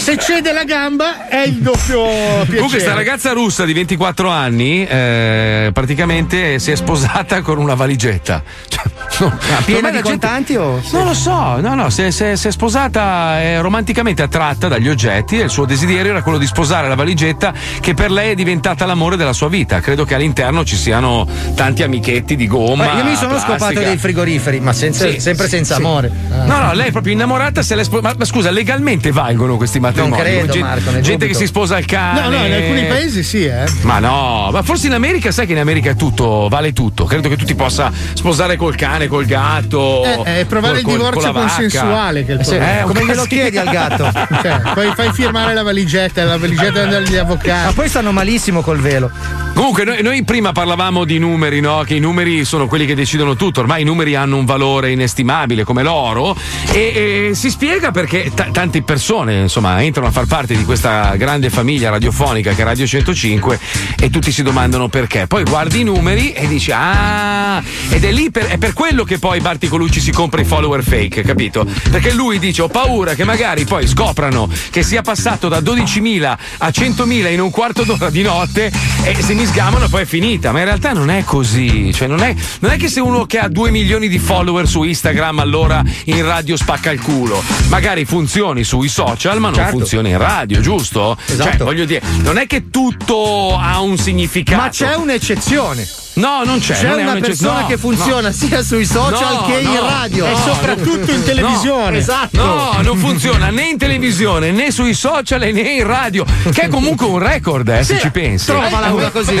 se cede la gamba è il doppio piacere. Comunque, sta ragazza russa di 24 anni eh, praticamente si è sposata con una valigetta. Cioè, no, Ma piena di contanti o? Non lo so, no, no, si è, si è- si è sposata è romanticamente attratta dagli oggetti e il suo desiderio era quello di sposare la valigetta che per lei è diventata l'amore della sua vita. Credo che all'interno ci siano tanti amichetti di gomma. Ma io mi sono plastica. scopato dei frigoriferi, ma senza- Sì, sempre sì, senza sì. amore. No, no, lei è proprio innamorata. Se l'è spo- ma, ma scusa, legalmente valgono questi matrimoni? credo, Gen- Marco, gente dubito. che si sposa al cane. No, no, in alcuni paesi sì, eh. Ma no, ma forse in America sai che in America è tutto, vale tutto. Credo che tu ti possa sposare col cane, col gatto. Eh, è provare col- il col- divorzio vacca. consensuale che è il Eh, problema. eh, Come glielo casino. chiedi al gatto? Cioè, poi fai firmare la valigetta, la valigetta dagli Ma avvocati. poi stanno malissimo col velo. Comunque, noi, noi prima parlavamo di numeri, no? Che i numeri sono quelli che decidono tutto. Ormai i numeri hanno un valore inestimabile come l'oro. E, e si spiega perché t- tante persone, insomma, entrano a far parte di questa grande famiglia radiofonica che è Radio 105 e tutti si domandano perché. Poi guardi i numeri e dici: Ah, ed è lì per, è per quello che poi Barti Colucci si compra i follower fake, capito? Perché lui dice: Ho paura che magari poi scoprano che sia passato da 12.000 a 100.000 in un quarto d'ora di notte e se mi sgamano poi è finita. Ma in realtà non è così. Cioè, non è, non è che se uno che ha 2 milioni di follower su Instagram allora in radio spacca il culo. Magari funzioni sui social, ma non Certo. funzioni in radio, giusto? Esatto. Cioè, voglio dire, non è che tutto ha un significato. Ma c'è un'eccezione. No, non c'è. C'è non una persona no, che funziona no. sia sui social No, che in radio. no, e soprattutto in televisione. no, esatto. No, non funziona né in televisione né sui social né in radio, che è comunque un record, eh, se Sì, ci pensi. trovala una così.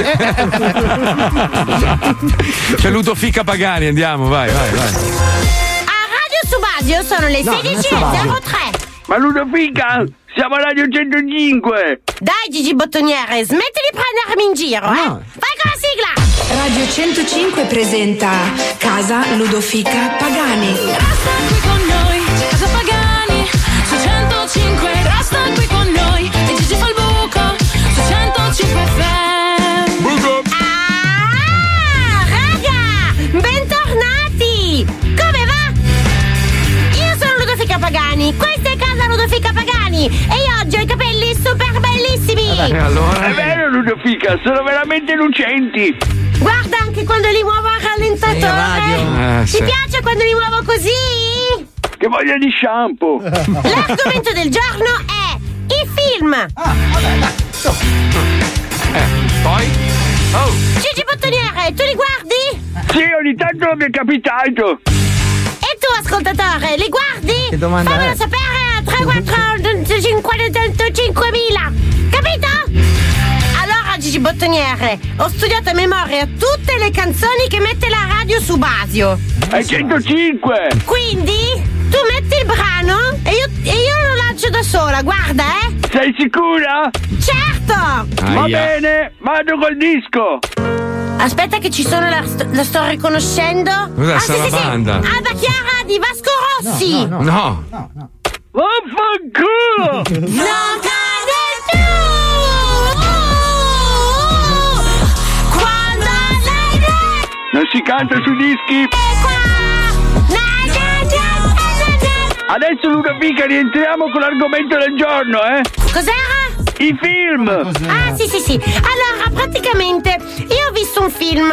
C'è Ludofica Pagani, andiamo, vai, vai, vai. A Radio Subasio sono le No, non è Subasio. 16.03. Ma Ludovica, siamo a Radio 105! Dai Gigi Bottoniere, smetti di prendermi in giro, eh? Vai con la sigla! Radio 105 presenta Casa Ludofica Pagani. Casa Ludofica Pagani e io oggi ho i capelli super bellissimi! È vero Ludovica, sono veramente lucenti! Guarda anche quando li muovo al rallentatore! Eh, Ti sì. piace quando li muovo così? Che voglia di shampoo! L'argomento del giorno è i film! Poi? Oh! Gigi Bottoniere, tu li guardi? Sì, ogni tanto mi è capitato! E tu, ascoltatore, li guardi? Che domanda Fammelo è? sapere a 348 50 Capito? Allora, Gigi Bottoniere, ho studiato a memoria tutte le canzoni che mette la radio su Basio. È 105! Quindi, tu metti il brano e io, e io lo lancio da sola, guarda, eh? Sei sicura? Certo! Va Aia. bene, vado col disco. Aspetta che ci sono, la, sto- la sto riconoscendo. Cos'è, ah, sì, sì, sì. Ada Chiara di Vasco Rossi. No. no. Vaffanculo! Non cade più! Quando lei Non si canta sui dischi. Adesso Ludovica rientriamo con l'argomento del giorno, eh? Cos'era? I film! Ah, sì, sì, sì. Allora, praticamente, io ho visto un film.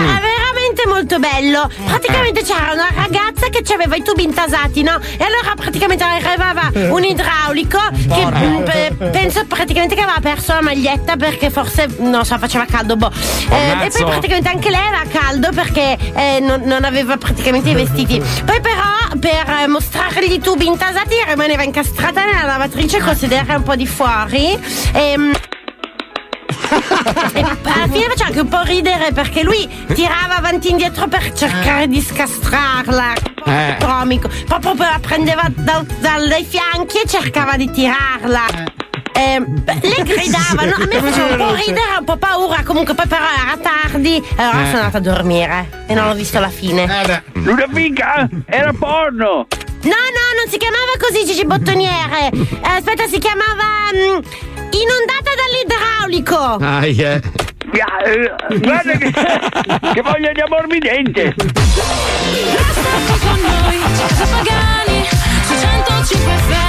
Era veramente molto bello. Praticamente c'era una ragazza che aveva i tubi intasati, no? E allora praticamente arrivava un idraulico che mm, pe- penso praticamente che aveva perso la maglietta perché forse, non so, faceva caldo, boh. Eh, e poi praticamente anche lei aveva caldo perché eh, non, non aveva praticamente i vestiti. Poi però per eh, mostrargli i tubi intasati rimaneva incastrata nella lavatrice col sedere un po' di fuori. Ehm, e alla fine faceva anche un po' ridere perché lui tirava avanti e indietro per cercare di scastrarla. Eh. Comico. Proprio la prendeva da- da- dai fianchi e cercava di tirarla. Eh, le gridavano, a me faceva un po' ridere, un po' paura, comunque poi però era tardi, e allora Eh. sono andata a dormire e non ho visto la fine. Ludovica, era porno! No, no, non si chiamava così Gigi Bottoniere. Eh, aspetta, si chiamava mm, Inondata dall'idraulico. Aia. Eh, Guarda che, che voglia di ammorbidente! con noi, Casa Pagani, su 105 FM.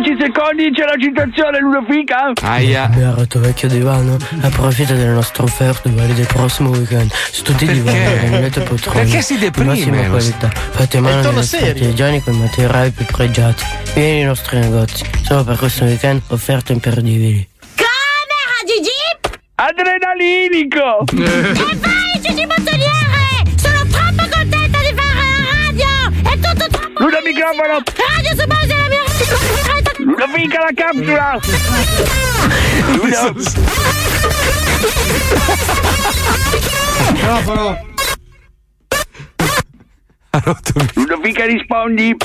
10 secondi c'è la citazione, Ludovica! Aia. Beato vecchio divano, approfitta delle nostre offerte valide del prossimo weekend. Su tutti i divani rimanete poltrone. Perché si di deprime? Massima qualità. Fate mano serio. artigiani con i materiali più pregiati. Vieni nei nostri negozi. Solo per questo weekend offerte imperdibili. Camera, Gigi! Adrenalinico! E vai, Gigi Bottoniere! Sono troppo contenta di fare la radio! È tutto troppo Luda microfono! Radio su base della mia non fica la capsula! Microfono! Ha rotto Non mica rispondi!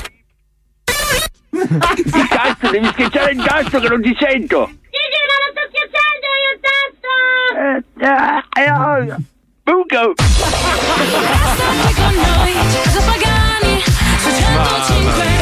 Il tasto, devi schiacciare il tasto che non ti sento! Gigi, ma lo sto schiacciando io il tasto! Eh, eh, eh, eh. Buco! Con noi, Casa Pagani, 605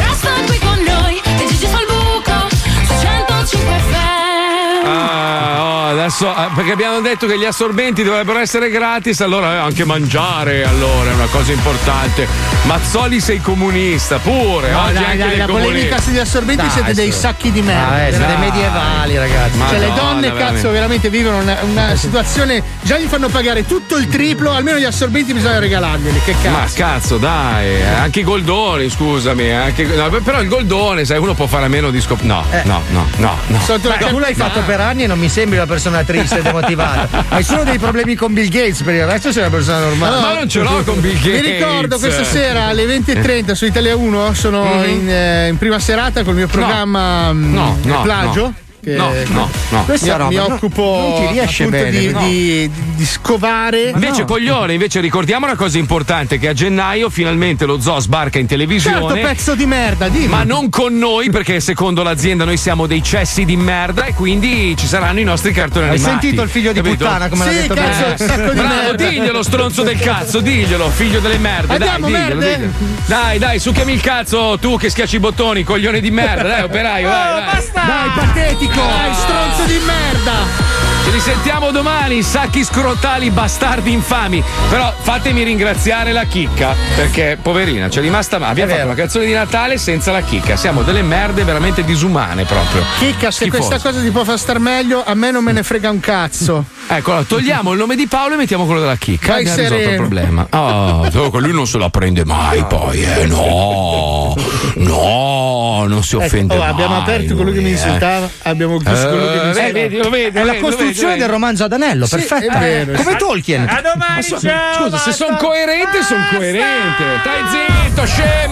Adesso ah, perché abbiamo detto che gli assorbenti dovrebbero essere gratis, allora eh, anche mangiare allora è una cosa importante. Mazzoli sei comunista, pure. No, oggi dai, anche dai, la comunisti. polemica sugli assorbenti Dai, siete dei sacchi di merda. Ah, eh, siete medievali, ragazzi. Cioè, le Madonna, donne, veramente. cazzo, veramente vivono una, una situazione. Già gli fanno pagare tutto il triplo, almeno gli assorbenti bisogna regalarglieli. Che Ma cazzo. cazzo, dai, eh, anche i goldoni, scusami. eh, Anche, no, però il goldone, sai, uno può fare a meno di scop. No, Eh. no, no, no, no. Beh, tu l'hai fatto per anni e non mi sembri una persona triste e demotivata. Hai solo dei problemi con Bill Gates, per il resto sei una persona normale. Allora, Vi ricordo questa sera alle 20.30 su Italia 1 sono Mhm. in, eh, in prima serata col mio programma mm, No, no, Plagio. no. Che- No, no, no. Questa Mi- mi, mi occupo- non ti riesce bene, di, no. di- di scovare. Invece, coglione, invece ricordiamo una cosa importante: che a gennaio finalmente lo zoo sbarca in televisione. Certo, pezzo di merda, dimmi. Ma non con noi, perché secondo l'azienda noi siamo dei cessi di merda e quindi ci saranno i nostri cartoni Hai animati. sentito il figlio di Capito? puttana come l'ha Sì, detto cazzo, sacco di Bravo, merda. diglielo, stronzo del cazzo, diglielo, figlio delle merde. Andiamo, dai, diglielo, merde. diglielo. Dai, dai, succhiami il cazzo, tu che schiacci i bottoni, coglione di merda. Dai, operaio, vai, vai. Dai, patetico! Dai, stronzo di merda! Ci risentiamo domani, sacchi scrotali, bastardi infami. Però fatemi ringraziare la chicca, perché poverina, c'è rimasta male. Abbiamo fatto una canzone di Natale senza la chicca. Siamo delle merde veramente disumane proprio. Chicca, se Schifose. questa cosa ti può far star meglio, a me non me ne frega un cazzo. Ecco, togliamo il nome di Paolo e mettiamo quello della chicca. Vai Abbiamo risolto il sereno. problema. Oh, lui non se la prende mai poi, eh. No, no, non si offende Ecco, oh, mai. abbiamo aperto quello che mi lui, eh. insultava, abbiamo chiuso quello che mi Eh, vedi, lo vedi, È lo la costruzione vedi, del romanzo ad anello, Sì, perfetto. vero. Come Tolkien. A domani, Ma so- ciao! Scusa, se sono coerente, sono coerente. Stai zitto, scemo!